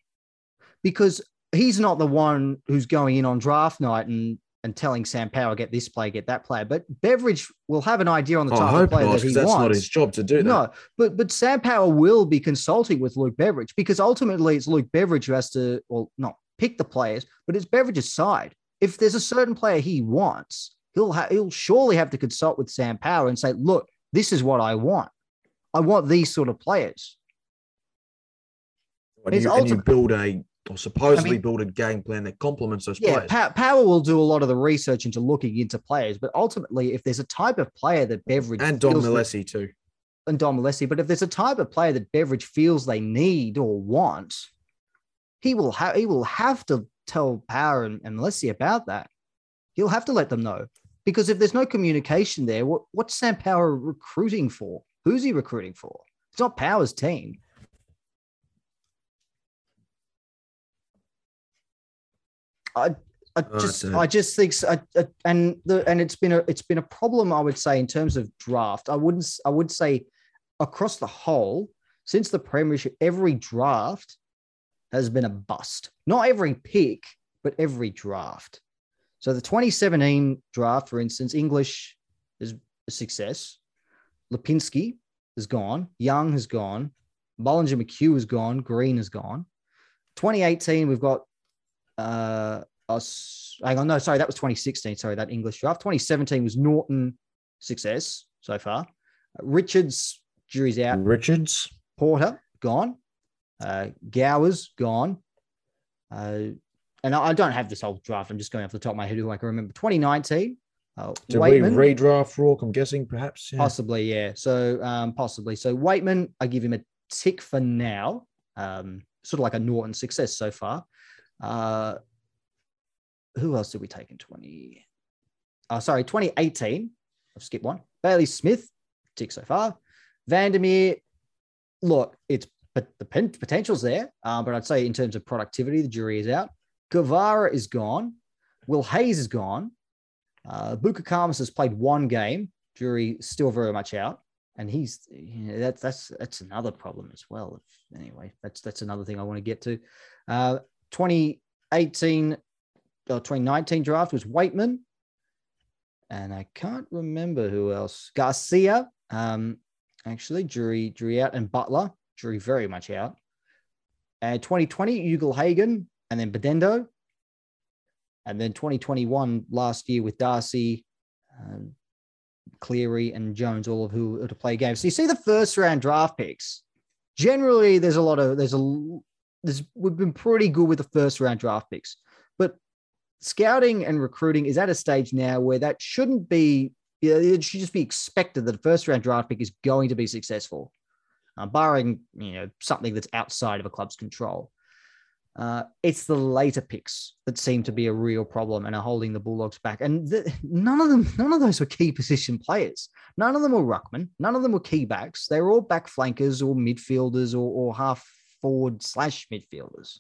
because he's not the one who's going in on draft night and and telling Sam Power get this player, get that player. But Beveridge will have an idea on the I type of player not, that he that's wants. not his job to do that. No, but but Sam Power will be consulting with Luke Beveridge because ultimately it's Luke Beveridge who has to, well, not pick the players, but it's Beveridge's side. If there's a certain player he wants, he'll ha- he'll surely have to consult with Sam Power and say, look, this is what I want. I want these sort of players. And you, and you build a or supposedly I mean- build a game plan that complements those Yeah, players. Pa- Power will do a lot of the research into looking into players, but ultimately, if there's a type of player that Beveridge and Don feels that- too. and Dom Alessi, but if there's a type of player that Beveridge feels they need or want, he will have he will have to tell Power and, and about that. He'll have to let them know because if there's no communication there, what what's Sam Power recruiting for? Who's he recruiting for? It's not Power's team. I I just I just think so, I, I, and the and it's been a it's been a problem I would say in terms of draft. I wouldn't I would say across the whole since the premiership every draft has been a bust. Not every pick, but every draft. So the 2017 draft, for instance, English is a success. Lipinski is gone. Young has gone. Bollinger McHugh is gone. Green is gone. 2018, we've got uh us. Hang on, no, sorry, that was 2016. Sorry, that English draft. 2017 was Naughton success so far. Richards, jury's out. Richards. Porter gone. Uh, Gowers gone. Uh, and I I don't have this whole draft. I'm just going off the top of my head who I can remember. 2019. Uh, Did Weightman, we redraft Rourke? I'm guessing perhaps. Yeah. possibly, yeah. So um, possibly. So Weightman, I give him a tick for now. Um, sort of like a Naughton success so far. Uh, who else did we take in 20? Oh, sorry, 2018. I've skipped one. Bailey Smith, tick so far. Vandermeer, look, it's but the potential's there. Uh, but I'd say in terms of productivity, the jury is out. Guevara is gone. Will Hayes is gone. Uh, Buku Khamis has played one game. Jury still very much out, and he's that's that's that's another problem as well. Anyway, that's that's another thing I want to get to. Uh, 2018 or 2019 draft was Weightman, and I can't remember who else. Garcia, um, actually, jury jury out, and Butler, jury very much out. And 2020, Ugle Hagen, and then Bedendo. And then 2021 last year with Darcy, um, Cleary, and Jones, all of who to play games. So you see the first round draft picks. Generally, there's a lot of there's a we've been pretty good with the first round draft picks, but scouting and recruiting is at a stage now where that shouldn't be. It should just be expected that a first round draft pick is going to be successful, uh, barring you know something that's outside of a club's control. Uh, it's the later picks that seem to be a real problem and are holding the Bulldogs back. And the, none of them, none of those were key position players. None of them were ruckman. None of them were key backs. They were all back flankers or midfielders or, or half forward slash midfielders.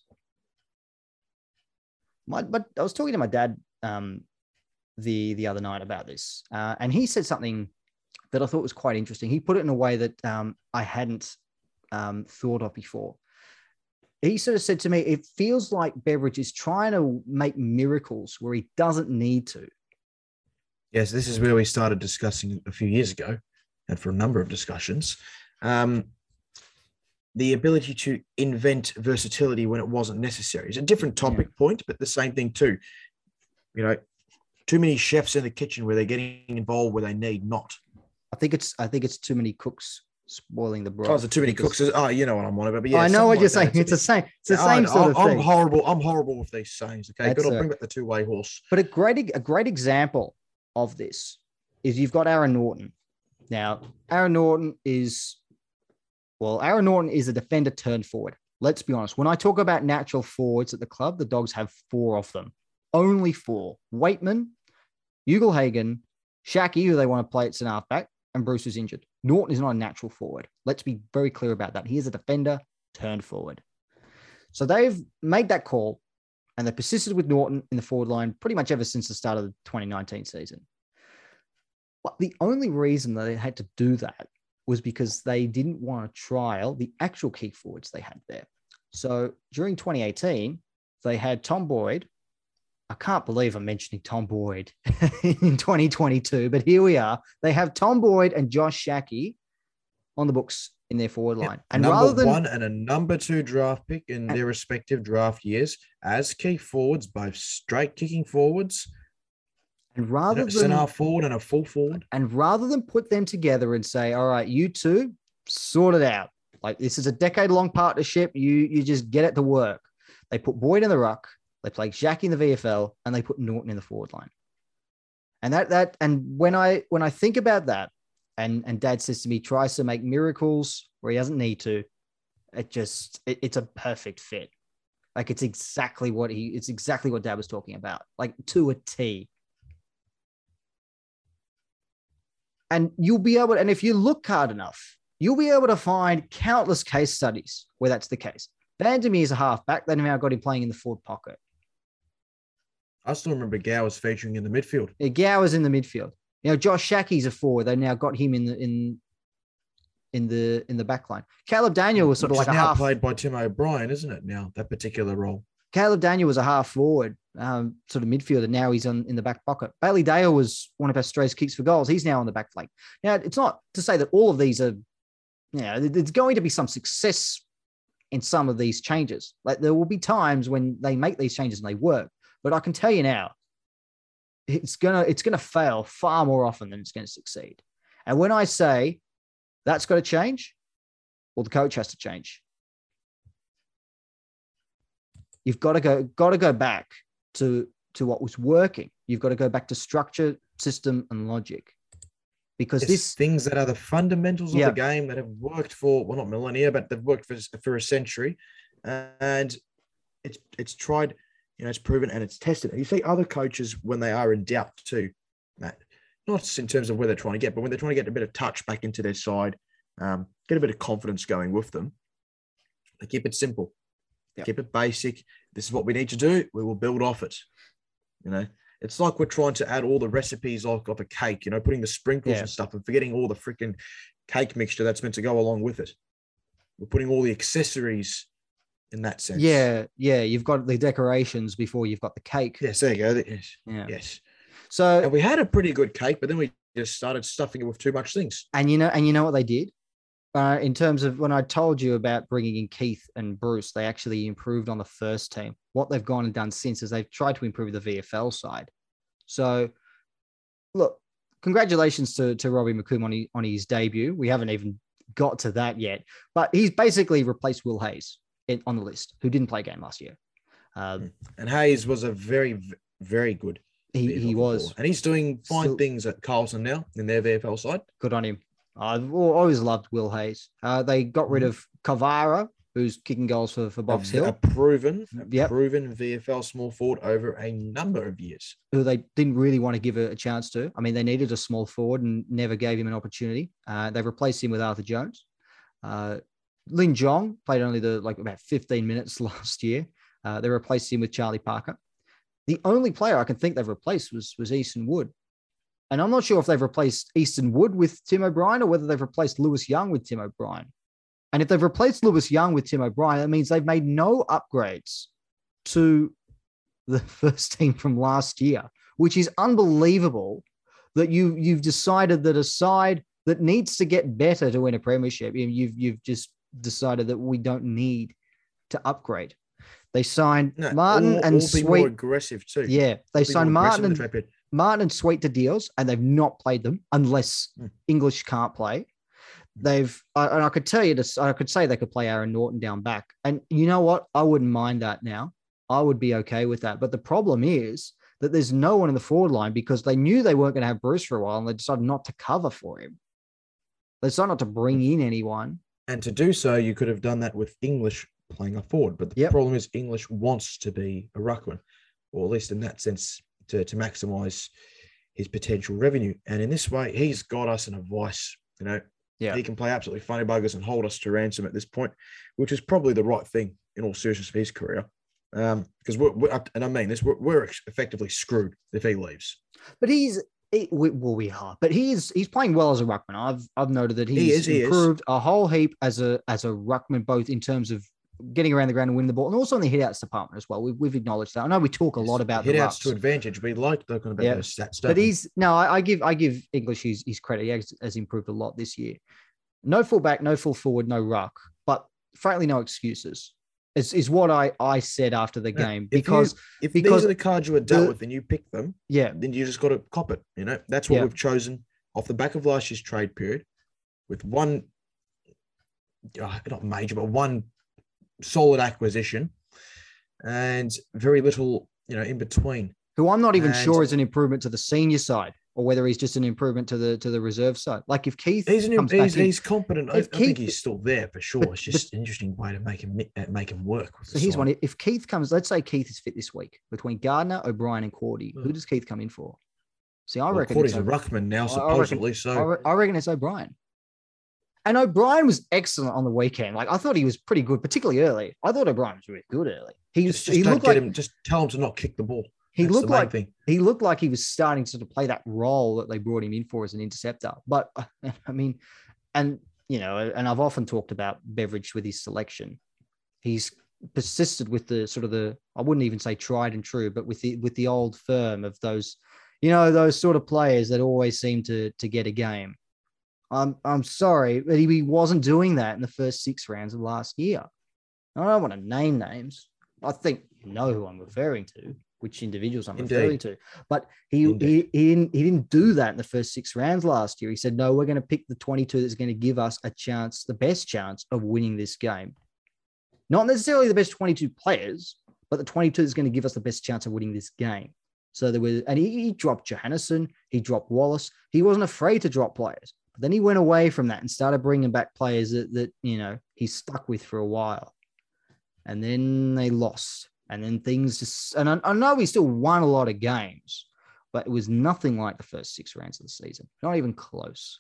My, but I was talking to my dad um, the the other night about this, uh, and he said something that I thought was quite interesting. He put it in a way that um, I hadn't um, thought of before he sort of said to me, it feels like Beveridge is trying to make miracles where he doesn't need to. Yes, this is where we started discussing a few years ago, and for a number of discussions, um, the ability to invent versatility when it wasn't necessary. It's a different topic point, but the same thing too. You know, too many chefs in the kitchen where they're getting involved where they need not. I think it's I think it's too many cooks spoiling the broth. Oh, too many cooks? Oh, you know what I'm on about. But yeah, I know what you're that. saying. It's the same. It's the same I- sort of I'm, thing. I'm horrible. I'm horrible with these sayings. Okay, but I'll bring back the two way horse. But a great a great example of this is you've got Aaron Naughton. Now, Aaron Naughton is well, Aaron Naughton is a defender turned forward. Let's be honest. When I talk about natural forwards at the club, the dogs have four of them. Only four. Weightman, Ugle-Hagan, Schache, who they want to play at centre halfback, and Bruce is injured. Naughton is not a natural forward. Let's be very clear about that. He is a defender turned forward. So they've made that call and they persisted with Naughton in the forward line pretty much ever since the start of the 2019 season. But the only reason that they had to do that was because they didn't want to trial the actual key forwards they had there. So during 2018, they had Tom Boyd. I can't believe I'm mentioning Tom Boyd in 2022, but here we are. They have Tom Boyd and Josh Schache on the books in their forward line. And number rather than one and a number two draft pick in And- their respective draft years as key forwards, both straight kicking forwards. And rather than half forward and a full forward. and rather than put them together and say, "All right, you two, sort it out. Like this is a decade-long partnership. You you just get it to work." They put Boyd in the ruck, they play Jack in the VFL, and they put Naughton in the forward line. And that that and when I when I think about that, and and Dad says to me, tries to make miracles where he doesn't need to. It just it- it's a perfect fit. Like it's exactly what he it's exactly what Dad was talking about, like to a T. And you'll be able, and if you look hard enough, you'll be able to find countless case studies where that's the case. Vandermeer is a halfback. They now got him playing in the forward pocket. I still remember Gowers featuring in the midfield. Yeah, Gower's in the midfield. You know, Josh Schache's a forward. They now got him in the in in the in the back line. Caleb Daniel was sort of like now half. played by Tim O'Brien, isn't it? Now that particular role. Caleb Daniel was a half forward, um, sort of midfielder. Now he's on in the back pocket. Bailey Dale was one of Australia's kicks for goals. He's now on the back flank. Now it's not to say that all of these are, you know, there's going to be some success in some of these changes. Like there will be times when they make these changes and they work. But I can tell you now, it's gonna it's gonna fail far more often than it's to succeed. And when I say that's got to change, well, the coach has to change. You've got to go got to go back to to what was working. You've got to go back to structure, system, and logic. Because It's this things that are the fundamentals of Yeah. the game that have worked for well, not millennia, but they've worked for for a century, and it's it's tried, you know, it's proven and it's tested. And you see other coaches when they are in doubt too, Matt. Not in terms of where they're trying to get, but when they're trying to get a bit of touch back into their side, um, get a bit of confidence going with them. They keep it simple, Yeah. keep it basic. This is what we need to do. We will build off it. You know, it's like we're trying to add all the recipes of, of a cake, you know, putting the sprinkles Yeah. and stuff and forgetting all the freaking cake mixture that's meant to go along with it. We're putting all the accessories in that sense. yeah, yeah, you've got the decorations before you've got the cake. Yes, there you go. Yes. Yeah. Yes. So And we had a pretty good cake, but then we just started stuffing it with too much things. and you know, and you know what they did? Uh, in terms of when I told you about bringing in Keath and Bruce, they actually improved on the first team. What they've gone and done since is they've tried to improve the VFL side. So, look, congratulations to, to Robbie McComb on, his, on his debut. We haven't even got to that yet, but he's basically replaced Will Hayes in, on the list, who didn't play a game last year. Um, And Hayes was a very, very good. he, he was. And he's doing fine Still- things at Carlton now in their VFL side. good on him. I've always loved Will Hayes. Uh, they got rid Mhm. of Kavara, who's kicking goals for, for Box a, a Hill. proven, a Yep. proven VFL small forward over a number of years. who they didn't really want to give a, a chance to. I mean, they needed a small forward and never gave him an opportunity. Uh, they replaced him with Arthur Jones. Uh, Lin Jong played only the like about 15 minutes last year. Uh, they replaced him with Charlie Parker. The only player I can think they've replaced was was Easton Wood. And I'm not sure if they've replaced Easton Wood with Tim O'Brien or whether they've replaced Lewis Young with Tim O'Brien. And if they've replaced Lewis Young with Tim O'Brien, that means they've made no upgrades to the first team from last year, which is unbelievable that you you've decided that a side that needs to get better to win a premiership, you- you've you've just decided that we don't need to upgrade. They signed No, Martin all- and all Sweet. aggressive too. Yeah, they signed Martin and the trade period. Martin and Sweet to deals, and they've not played them unless Hmm. English can't play. They've, I, and I could tell you this, I could say they could play Aaron Naughton down back. And you know what? I wouldn't mind that now. I would be okay with that. But the problem is that there's no one in the forward line because they knew they weren't going to have Bruce for a while and they decided not to cover for him. They decided not to bring in anyone. And to do so, you could have done that with English playing a forward. But the Yep. problem is English wants to be a ruckman, or at least in that sense, to, to maximize his potential revenue. And in this way, he's got us in a vice. You know, Yeah. he can play absolutely funny buggers and hold us to ransom at this point, which is probably the right thing in all seriousness for his career. Um, because we're, we're and I mean this, we're, we're effectively screwed if he leaves. But he's, he, we, well, we are, but he's he's playing well as a ruckman. I've I've noted that he's He is, he is. improved a whole heap as a as a ruckman, both in terms of getting around the ground and winning the ball, and also in the hitouts department as well. We've, we've acknowledged that. I know we talk a lot about the to advantage. We like talking about Yeah. those stats, but we? he's no, I, I give I give English his, his credit. He has, has improved a lot this year. No fullback, no full forward, no ruck, but frankly, no excuses. is, is what I, I said after the Yeah, game if you- because If because these are the cards you were dealt the- with and you pick them, yeah then you just got to cop it. You know, that's what Yeah. we've chosen off the back of last year's trade period, with one, uh, not major, but one solid acquisition, and very little, you know, in between. who I'm not even And- sure is an improvement to the senior side or whether he's just an improvement to the to the reserve side. Like if Keath He's an, comes back he's, in, he's competent. I, I If think Keath- he's still there for sure. but- it's just an interesting way to make him uh, make him work. so here's one. If Keath comes, let's say Keath is fit this week between Gardner, O'Brien, and Cordy. Who Mm. does Keath come in for? See, I Well, reckon Cordy's a ruckman now, I- I reckon- supposedly. I, so I reckon it's O'Brien. And O'Brien was excellent on the weekend. Like I thought he was pretty good, particularly early. I thought O'Brien was really good early. He was. just, just he don't looked get like him. Just tell him to not kick the ball. he That's looked like thing. he looked like he was starting to sort of play that role that they brought him in for as an interceptor. But I mean, and you know, and I've often talked about Beveridge with his selection. He's persisted with the sort of the I wouldn't even say tried and true, but with the with the old firm of those, you know, those sort of players that always seem to to get a game. I'm I'm sorry, but he, he wasn't doing that in the first six rounds of last year. I don't want to name names. I think you know who I'm referring to, which individuals I'm Indeed. referring to. But he he, he didn't he didn't do that in the first six rounds last year. He said, no, we're going to pick the 22 that's going to give us a chance, the best chance of winning this game. Not necessarily the best 22 players, but the 22 that's going to give us the best chance of winning this game. So there was, and he, he dropped Johannisen, he dropped Wallis. He wasn't afraid to drop players. But then he went away from that and started bringing back players that, that you know he stuck with for a while, and then they lost, and then things just. And I, I know he still won a lot of games, but it was nothing like the first six rounds of the season. Not even close.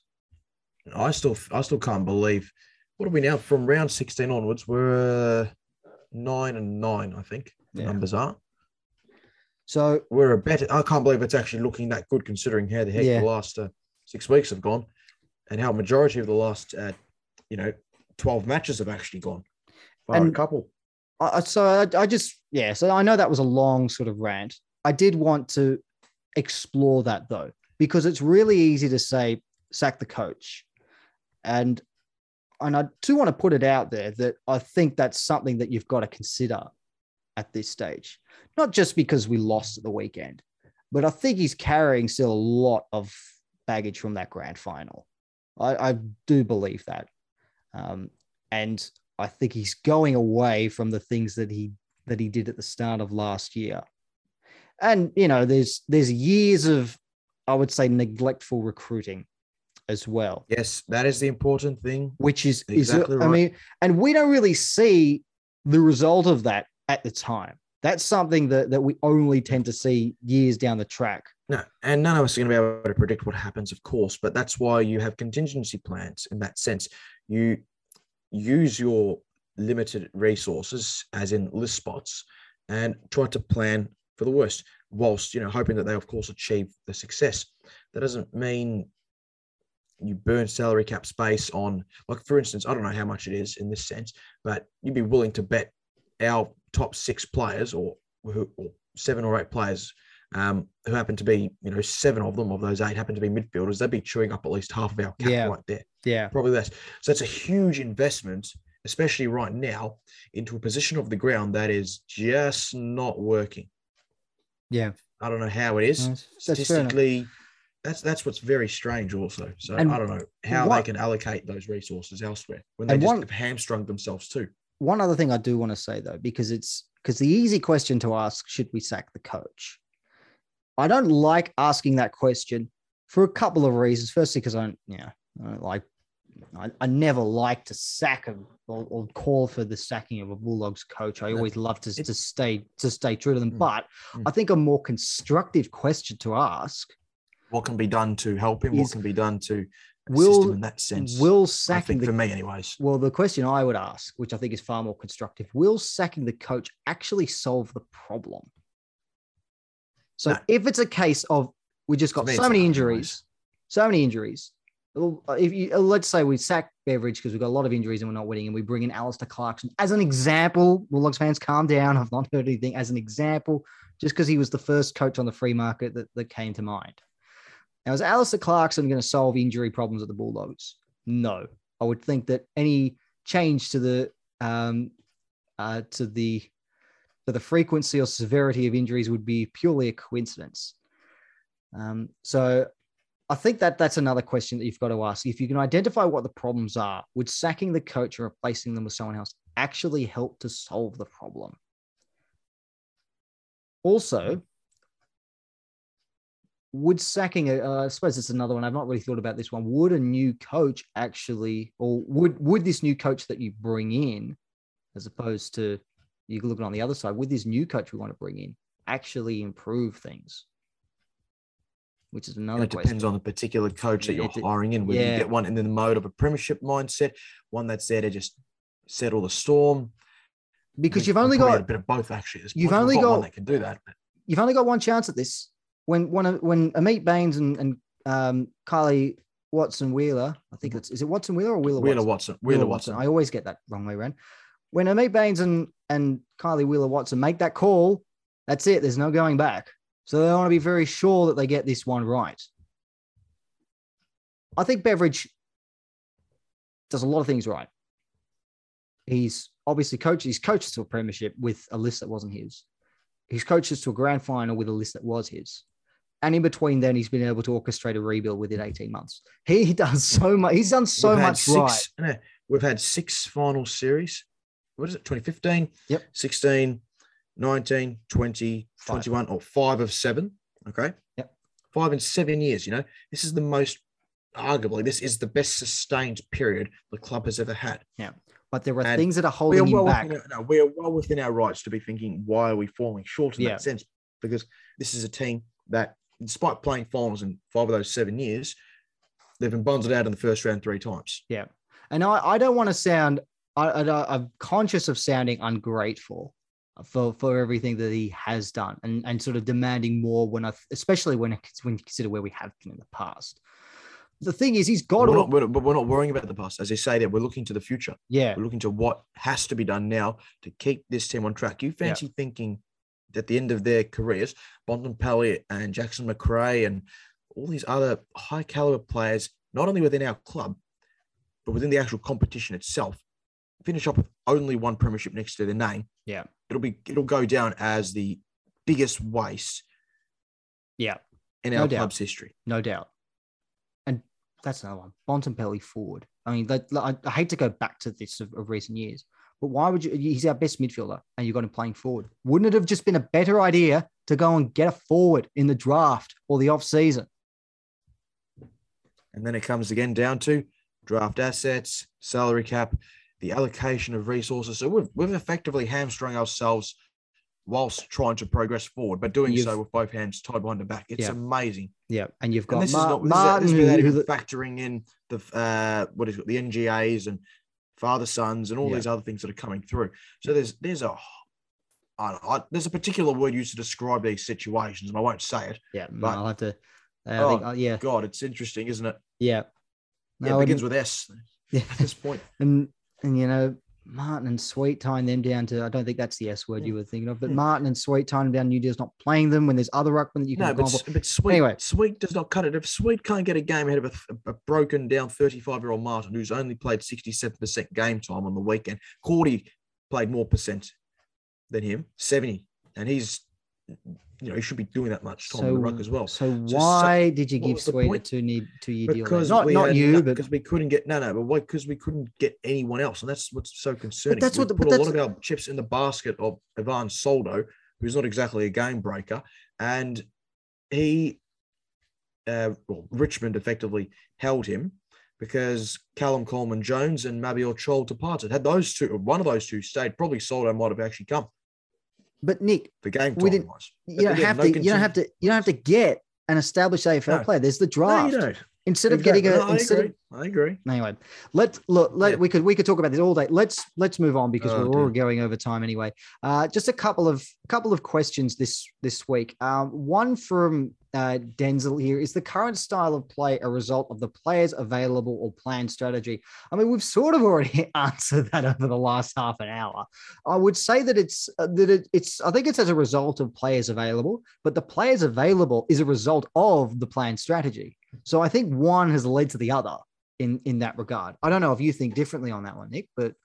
I still, I still can't believe. What are we now? From round sixteen onwards, we're uh, nine and nine. I think the Yeah. numbers are. So We're a better. I can't believe it's actually looking that good considering how the heck Yeah. the last uh, six weeks have gone, and how majority of the last, uh, you know, twelve matches have actually gone. By a couple. I- so I, I just yeah. So I know that was a long sort of rant. I did want to explore that though, because it's really easy to say sack the coach, and and I do want to put it out there that I think that's something that you've got to consider at this stage, not just because we lost at the weekend, but I think he's carrying still a lot of baggage from that grand final. I, I do believe that, um, and I think he's going away from the things that he that he did at the start of last year. And you know, there's there's years of I would say neglectful recruiting as well, Yes, that is the important thing. which is Exactly is I mean, and we don't really see the result of that at the time. That's something that that we only tend to see years down the track. No, and none of us are going to be able to predict what happens, of course, but that's why you have contingency plans in that sense. You use your limited resources, as in list spots, and try to plan for the worst, whilst you know hoping that they, of course, achieve the success. That doesn't mean you burn salary cap space on, like for instance, I don't know how much it is in this sense, but you'd be willing to bet our top six players or, or seven or eight players um, who happen to be, you know, seven of them of those eight happen to be midfielders, they'd be chewing up at least half of our cap Yeah. right there, Yeah. probably less. So it's a huge investment, especially right now, into a position of the ground that is just not working. Yeah. I don't know how it is. That's- that's fair enough. Statistically, that's that's what's very strange also. So And I don't know how what- they can allocate those resources elsewhere when they just one- have hamstrung themselves too. one other thing I do want to say though, because it's because the easy question to ask, should we sack the coach? I don't like asking that question for a couple of reasons. Firstly, because I don't, you know, I don't like, I, I never like to sack a, or, or call for the sacking of a Bulldogs coach. I always love to, to stay to stay true to them. Mm, But mm. I think a more constructive question to ask What can be done to help him? Is- what can be done to assist will him in that sense? will sacking the for me, anyways. Well, the question I would ask, which I think is far more constructive, will sacking the coach actually solve the problem? So No. if it's a case of we just got so many injuries, so many injuries. If you uh, let's say we sack Beveridge because we've got a lot of injuries and we're not winning, and we bring in Alastair Clarkson as an example. Bulldogs fans, calm down. I've not heard anything as an example, just because he was the first coach on the free market that, that came to mind. Now, is Alastair Clarkson going to solve injury problems at the Bulldogs? No. I would think that any change to the um, uh, to the to the frequency or severity of injuries would be purely a coincidence. Um, so I think that that's another question that you've got to ask. If you can identify what the problems are, would sacking the coach or replacing them with someone else actually help to solve the problem? Also, would sacking, uh, I suppose it's another one. I've not really thought about this one. Would a new coach actually, or would would this new coach that you bring in, as opposed to you look on the other side, with this new coach we want to bring in actually improve things? Which is another. it depends on the particular coach that you're hiring in. Whether yeah. you get one in the mode of a premiership mindset, one that's there to just settle the storm. because you've only got a bit of both actually. You've only one got- that can do that. But you've only got one chance at this. When when when Ameet Bains and, and um, Kylie Watson Wheeler, I think it's is it Watson Wheeler or Wheeler Wheeler Watson? Watson, Wheeler Watson. I always get that wrong way around. When Ameet Bains and and Kylie Wheeler Watson make that call, that's it. There's no going back. So they want to be very sure that they get this one right. I think Beveridge does a lot of things right. He's obviously coached. He's coached to a premiership with a list that wasn't his. He's coached us to a grand final with a list that was his. And in between then, he's been able to orchestrate a rebuild within 18 months. He does so much. He's done so much right. six, no, we've had six final series. What is it? 2015, Yep. 16, 19, 20, Five. 21, or five of seven. Okay. Yep. Five in seven years. You know, this is the most, arguably, this is the best sustained period the club has ever had. Yeah but there are And things that are holding well back. our, no, we are well within our rights to be thinking, why are we falling short in Yeah. that sense? Because this is a team that, despite playing finals in five of those seven years, they've been bundled out in the first round three times. Yeah and I, I don't want to sound, I, I, I'm conscious of sounding ungrateful for, for everything that he has done and, and sort of demanding more when I, especially when, I, when you consider where we have been in the past. The thing is, he's got But we're, not, we're, but we're not worrying about the past. As they say that we're looking to the future. yeah, We're looking to what has to be done now to keep this team on track. You fancy thinking at the end of their careers, Bontempelli and Jackson Macrae and all these other high caliber players, not only within our club, but within the actual competition itself, finish up with only one premiership next to their name. Yeah. It'll be it'll go down as the biggest waste yeah, in our club's history. no doubt. And that's another one. Bontempelli forward. I mean, like, like, I, I hate to go back to this of, of recent years, but why would you? He's our best midfielder, and you got him playing forward. Wouldn't it have just been a better idea to go and get a forward in the draft or the off season? And then it comes again down to draft assets, salary cap, the allocation of resources. So we've, we've effectively hamstrung ourselves whilst trying to progress forward, but doing You've- so with both hands tied behind the back. It's Yeah. amazing. Yeah, and you've And got this Mar- is not this is- Martin, this is without even factoring in the uh, what is it, the NGAs and father sons and all Yeah. these other things that are coming through. So there's there's a I I, there's a particular word used to describe these situations, and I won't say it. yeah, no, but- I'll have to. Uh, I Oh, think, uh, yeah, God, it's interesting, isn't it? yeah. Yeah, it begins with S yeah, at this point. and and you know Martin and Sweet tying them down to I don't think that's the S word you were thinking of, but Yeah. Martin and Sweet tying them down. New Deal's not playing them when there's other ruckmen that you can No, go but, on but Sweet, Anyway. Sweet does not cut it. If Sweet can't get a game ahead of a, a broken down 35 year old Martin who's only played 67% game time on the weekend, Cordy played more percent than him, 70. And he's, you know, he should be doing that much time on the ruck as well. So so- why did you give Sweet a two need two year deal? Because Not not had you, no- but because we couldn't get no no, but why? Because we couldn't get anyone else, and that's what's so concerning. that's we what the- put a lot of our chips in the basket of Ivan Soldo, who's not exactly a game breaker, and he, uh, well, Richmond effectively held him because Callum Coleman Jones and Mabior Chol departed. Had those two, one of those two stayed, probably Soldo might have actually come but Nick, the game We didn't- wise. you don't have no to. You don't have to. You don't have to get an established AFL No. player. There's the No, draft. you don't. Instead of Exactly. getting a No, I instead of agree. I agree. Anyway, let's look. Let Yeah. we could we could talk about this all day. Let's let's move on because Oh, we're already going over time anyway. Uh, just a couple of couple of questions this this week. Um, one from uh, Denzel here is the current style of play a result of the players available or planned strategy. I mean, we've sort of already answered that over the last half an hour. I would say that it's uh, that it, it's. I think it's as a result of players available, but the players available is a result of the planned strategy. So I think one has led to the other in in that regard. I don't know if you think differently on that one, Nick, but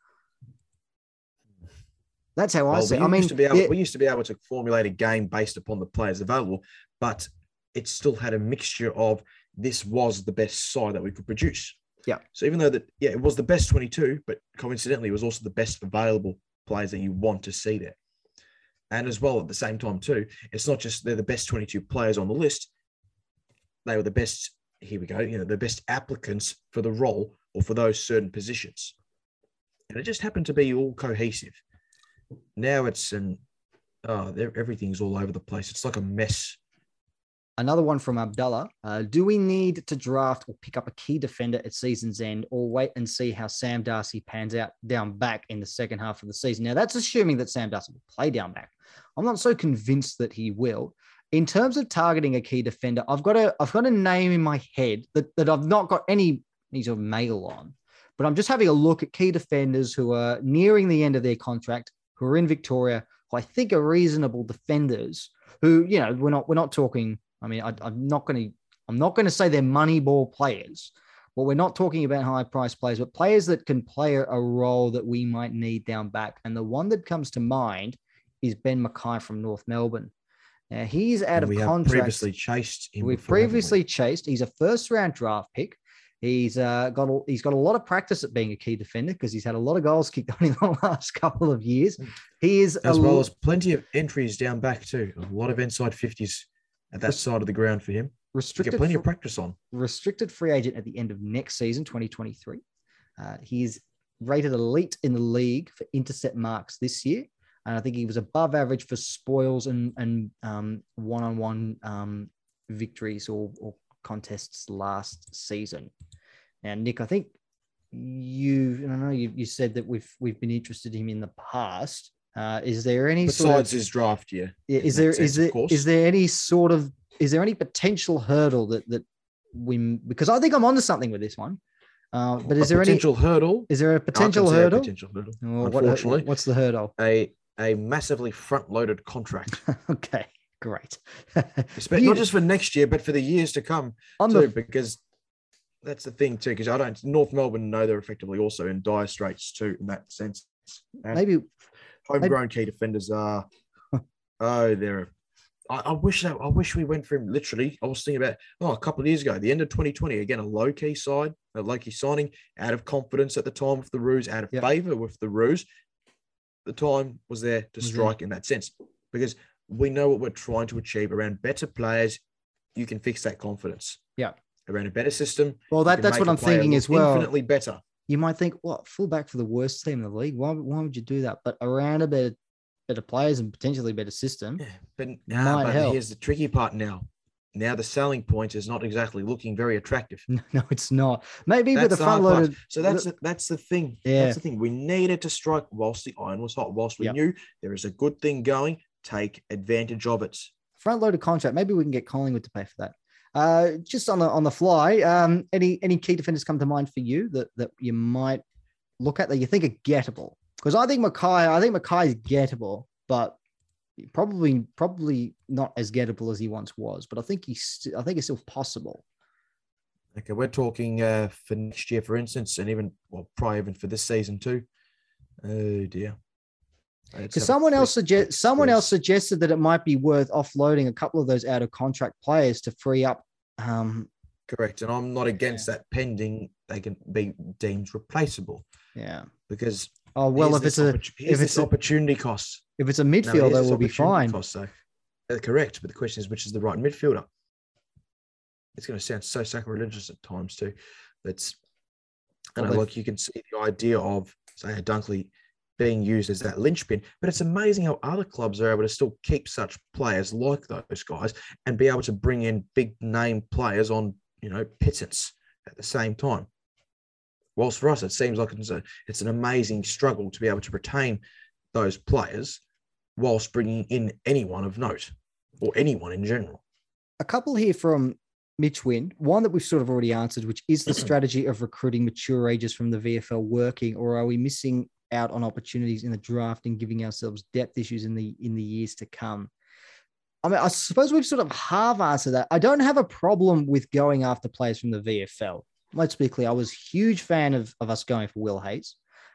That's how I see. it. I mean, used to be able, yeah, we used to be able to formulate a game based upon the players available, but it still had a mixture of this was the best side that we could produce. Yeah. So even though that, yeah, it was the best 22, but coincidentally, it was also the best available players that you want to see there. And as well, at the same time, too, it's not just they're the best 22 players on the list. They were the best, here we go, you know, the best applicants for the role or for those certain positions. And it just happened to be all cohesive. Now it's an, oh, everything's all over the place. It's like a mess. Another one from Abdullah. Uh, do we need to draft or pick up a key defender at season's end, or wait and see how Sam Darcy pans out down back in the second half of the season? Now that's assuming that Sam Darcy will play down back. I'm not so convinced that he will. In terms of targeting a key defender, I've got a I've got a name in my head that, that I've not got any any sort of mail on, but I'm just having a look at key defenders who are nearing the end of their contract, who are in Victoria, who I think are reasonable defenders. Who you know we're not we're not talking. I mean I, I'm not going to I'm not going to say they're money ball players. Well, we're not talking about high price players, but players that can play a role that we might need down back. And the one that comes to mind is Ben McKay from North Melbourne. Now he's out And of we have contract. previously chased him. We've previously chased. He's a first round draft pick. He's uh, got a, he's got a lot of practice at being a key defender because he's had a lot of goals kicked on in the last couple of years. He is as well l- as plenty of entries down back too. A lot of inside fifties at that side of the ground for him. Restricted get plenty fr- of practice on. restricted free agent at the end of next season, 2023. Uh, he is rated elite in the league for intercept marks this year. And I think he was above average for spoils and, and um, one-on-one um, victories or, or contests last season. Now, Nick, I think you, I know, you, you said that we've we've been interested in him in the past. Uh, is there any sort of Besides his draft year, is there sense, is there is there any sort of is there any potential hurdle that that we because I think I'm onto something with this one. Uh, but is a there any potential hurdle? is there a potential say a? Potential hurdle. What- Unfortunately, what's the hurdle? a a massively front-loaded contract, okay, great. especially not just for next year, but for the years to come on too. the Because that's the thing too. Because I don't North Melbourne know they're effectively also in dire straits too in that sense. And maybe homegrown key defenders are oh they're I, I wish that I wish we went for him literally. I was thinking about oh a couple of years ago, the end of 2020, again, a low key side, a low key signing, out of confidence at the time with the Roos, out of Yep. favor with the Roos. The time was there to strike in that sense because we know what we're trying to achieve around better players. You can fix that confidence. Yeah. Around a better system. well that that's what I'm thinking as well. Infinitely better. You might think, what fullback for the worst team in the league? Why, why would you do that? But around a better better players and potentially better system. Yeah, but, nah, but help. here's the tricky part now. Now the selling point is not exactly looking very attractive. No, no, it's not. Maybe with the That's the hard front loaded So that's the, that's the thing. Yeah. That's the thing. We needed to strike whilst the iron was hot. Whilst we Yep. knew there is a good thing going, take advantage of it. front loaded contract. Maybe we can get Collingwood to pay for that. Uh, just on the on the fly, um, any any key defenders come to mind for you that that you might look at that you think are gettable? Because I think McKay, I think McKay is gettable, but probably probably not as gettable as he once was. But I think he's I think it's still possible. Okay, we're talking uh, for next year, for instance, and even well, probably even for this season too. Oh dear. Because someone else suggest someone else suggested that it might be worth offloading a couple of those out of contract players to free up. Um, Correct, and I'm not against that pending they can be deemed replaceable yeah. because Oh well, if it's a if it's opportunity cost. if it's a No, midfielder, this we'll be fine. Cost, so. Uh, correct, but the question is, which is the right midfielder? It's going to sound so sacrilegious at times too. That's, I Well, like you can see the idea of say a Dunkley being used as that linchpin, but it's amazing how other clubs are able to still keep such players like those guys and be able to bring in big name players on, you know, pittance at the same time. Whilst for us, it seems like it's a it's an amazing struggle to be able to retain those players whilst bringing in anyone of note or anyone in general. a couple here from Mitch Wynn. One that we've sort of already answered, which is the strategy of recruiting mature ages from the VFL working, or are we missing out on opportunities in the draft and giving ourselves depth issues in the in the years to come? I mean, I suppose we've sort of half answered that. I don't have a problem with going after players from the VFL. Let's be clear. I was a huge fan of, of us going for Will Hayes.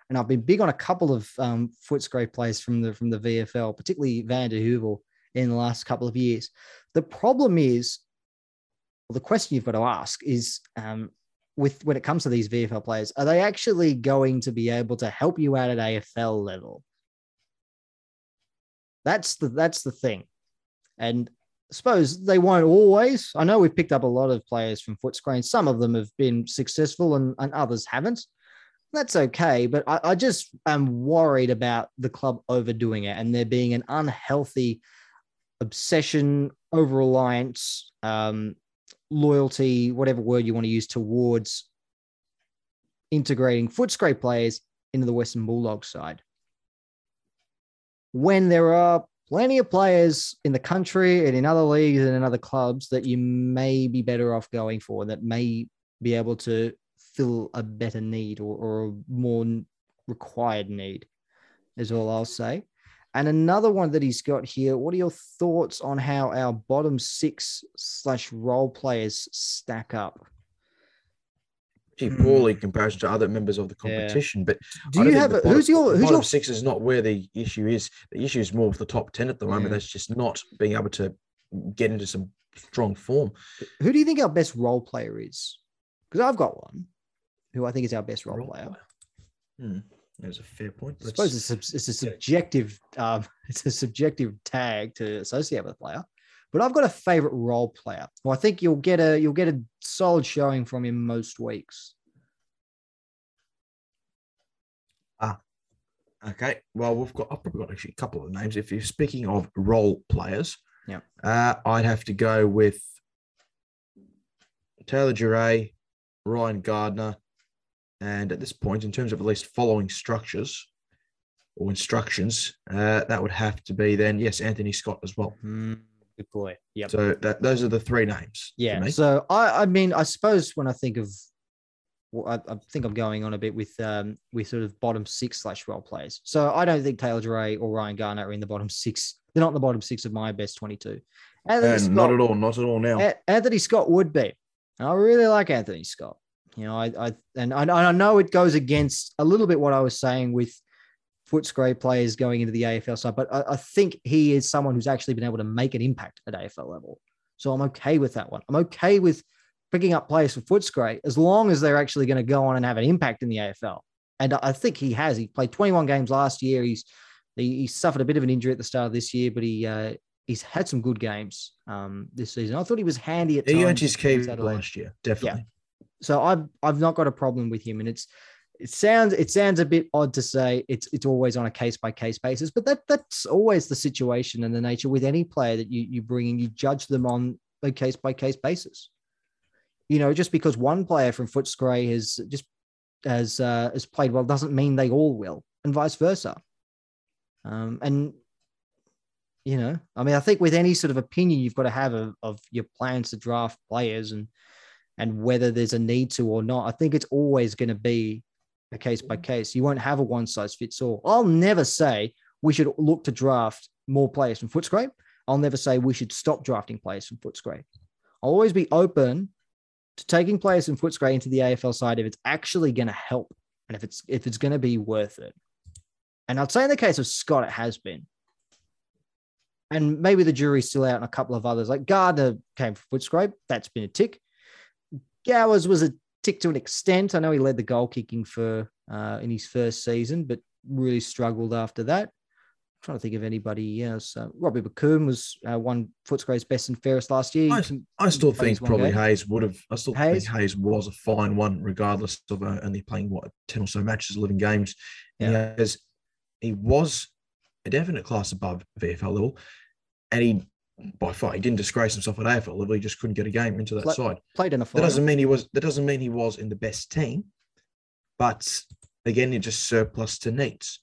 and I've been big on a couple of um, Footscray players from the from the VFL, particularly Van der Heuvel in the last couple of years. The problem is, well, the question you've got to ask is, um, with when it comes to these VFL players, are they actually going to be able to help you out at AFL level? That's the that's the thing, and I suppose they won't always. I know we've picked up a lot of players from Footscray, and some of them have been successful, and, and others haven't. That's okay, but I, I just am worried about the club overdoing it and there being an unhealthy obsession, over reliance, um, loyalty, whatever word you want to use, towards integrating Footscray players into the Western Bulldogs side. When there are plenty of players in the country and in other leagues and in other clubs that you may be better off going for, that may be able to fill a better need or, or a more required need, is all I'll say. And another one that he's got here. What are your thoughts on how our bottom six slash role players stack up? Gee, poorly in comparison to other members of the Hmm. Yeah. competition. But Do you have a, bottom- who's your the who's bottom your six is not where the issue is. The issue is more with the top ten at the moment. Yeah. That's just not being able to get into some strong form. who do you think our best role player is? Because I've got one who I think is our best role, Role player. player. Hmm, There's a fair point. I suppose it's a, it's a subjective um, it's a subjective tag to associate with a player. But I've got a favorite role player. Well, I think you'll get a you'll get a solid showing from him most weeks. Ah, okay. Well, we've got. I've probably got actually a couple of names. If you're speaking of role players, Yeah. uh, I'd have to go with Taylor Duryea, Ryan Gardner, and at this point, in terms of at least following structures or instructions, uh, that would have to be then yes, Anthony Scott as well. good boy. Yep. So that those are the three names. Yeah. me. So I, I mean, I suppose when I think of, well, I, I think I'm going on a bit with um with sort of bottom six slash role players. So I don't think Taylor Duryea or Ryan Gardner are in the bottom six. They're not in the bottom six of my best 22. Anthony, And Scott, not at all. Not at all now. A- Anthony Scott would be. And I really like Anthony Scott. You know, I, I and I, I know it goes against a little bit what I was saying with Footscray players going into the AFL side, but I, I think he is someone who's actually been able to make an impact at AFL level. So I'm okay with that one. I'm okay with picking up players for Footscray as long as they're actually going to go on and have an impact in the AFL. And I think he has. He played 21 games last year. He's he, he suffered a bit of an injury at the start of this year, but he uh, he's had some good games um, this season. I thought he was handy at He earned his key last year, definitely. So I've I've not got a problem with him, and it's it sounds it sounds a bit odd to say it's it's always on a case by case basis, but that that's always the situation and the nature with any player that you you bring in. You judge them on a case by case basis. You know, just because one player from Footscray has just has uh, has played well doesn't mean they all will, and vice versa. Um, and you know, I mean, I think with any sort of opinion you've got to have of, of your plans to draft players and and whether there's a need to or not, I think it's always going to be a case by case. You won't have a one size fits all. I'll never say we should look to draft more players from Footscray. I'll never say we should stop drafting players from Footscray. I'll always be open to taking players from Footscray into the AFL side if it's actually going to help and if it's if it's going to be worth it. And I'd say in the case of Scott, it has been. And maybe the jury's still out on a couple of others. Like Gardner came from Footscray. That's been a tick. Gowers was a tick to an extent. I know he led the goal kicking for uh, in his first season, but really struggled after that. trying to think of anybody else. Uh, Robbie Bacoon was uh, one Footscray's best and fairest last year. I, I still think probably game. Hayes would have. I still Hayes? think Hayes was a fine one, regardless of uh, only playing what ten or so matches, eleven games. Yeah. He, has, he was a definite class above VFL level, and he by far he didn't disgrace himself at AFL level. He just couldn't get a game into that side. Played in a That doesn't mean he was. That doesn't mean he was in the best team, but again, you're just surplus to needs.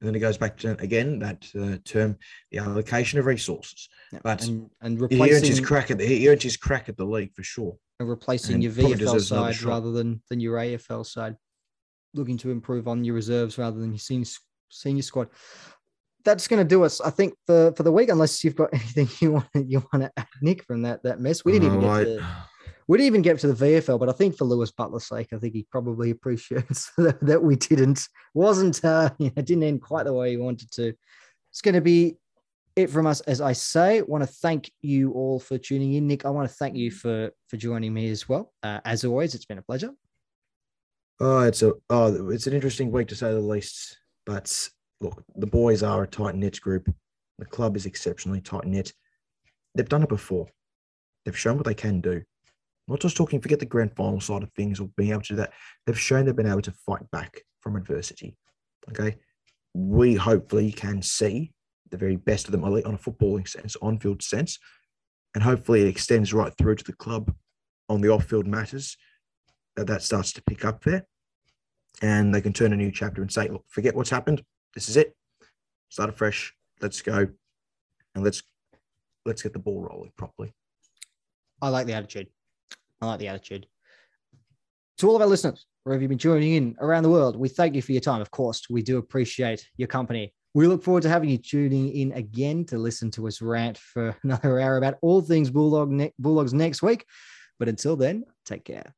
And then it goes back to again that uh, term, the allocation of resources. Yeah, but and, and He earned his replacing, crack at the he earned his crack at the league for sure. and replacing and your VFL side rather than than your AFL side. Looking to improve on your reserves rather than your senior senior squad. That's going to do us, I think, for, for the week. Unless you've got anything you want you want to add, Nick, from that that mess. We didn't even get to We'd even get to the VFL, but I think for Lewis Butler's sake, I think he probably appreciates that, that we didn't, wasn't, uh, you know, didn't end quite the way he wanted to. It's going to be it from us, as I say. want to thank you all for tuning in, Nick. I want to thank you for for joining me as well. Uh, as always, it's been a pleasure. Oh, it's a oh, it's an interesting week to say the least. But look, the boys are a tight knit group. The club is exceptionally tight knit. They've done it before. They've shown what they can do. not just talking, forget the grand final side of things or being able to do that. They've shown they've been able to fight back from adversity. Okay. We hopefully can see the very best of them on a footballing sense, on field sense. And hopefully it extends right through to the club on the off field matters that that starts to pick up there. And they can turn a new chapter and say, look, forget what's happened. This is it. Start afresh. Let's go. And let's let's get the ball rolling properly. I like the attitude. I like the attitude. To all of our listeners, wherever you've been tuning in around the world, we thank you for your time. Of course, we do appreciate your company. We look forward to having you tuning in again to listen to us rant for another hour about all things Bulldog ne- Bulldogs next week. But until then, take care.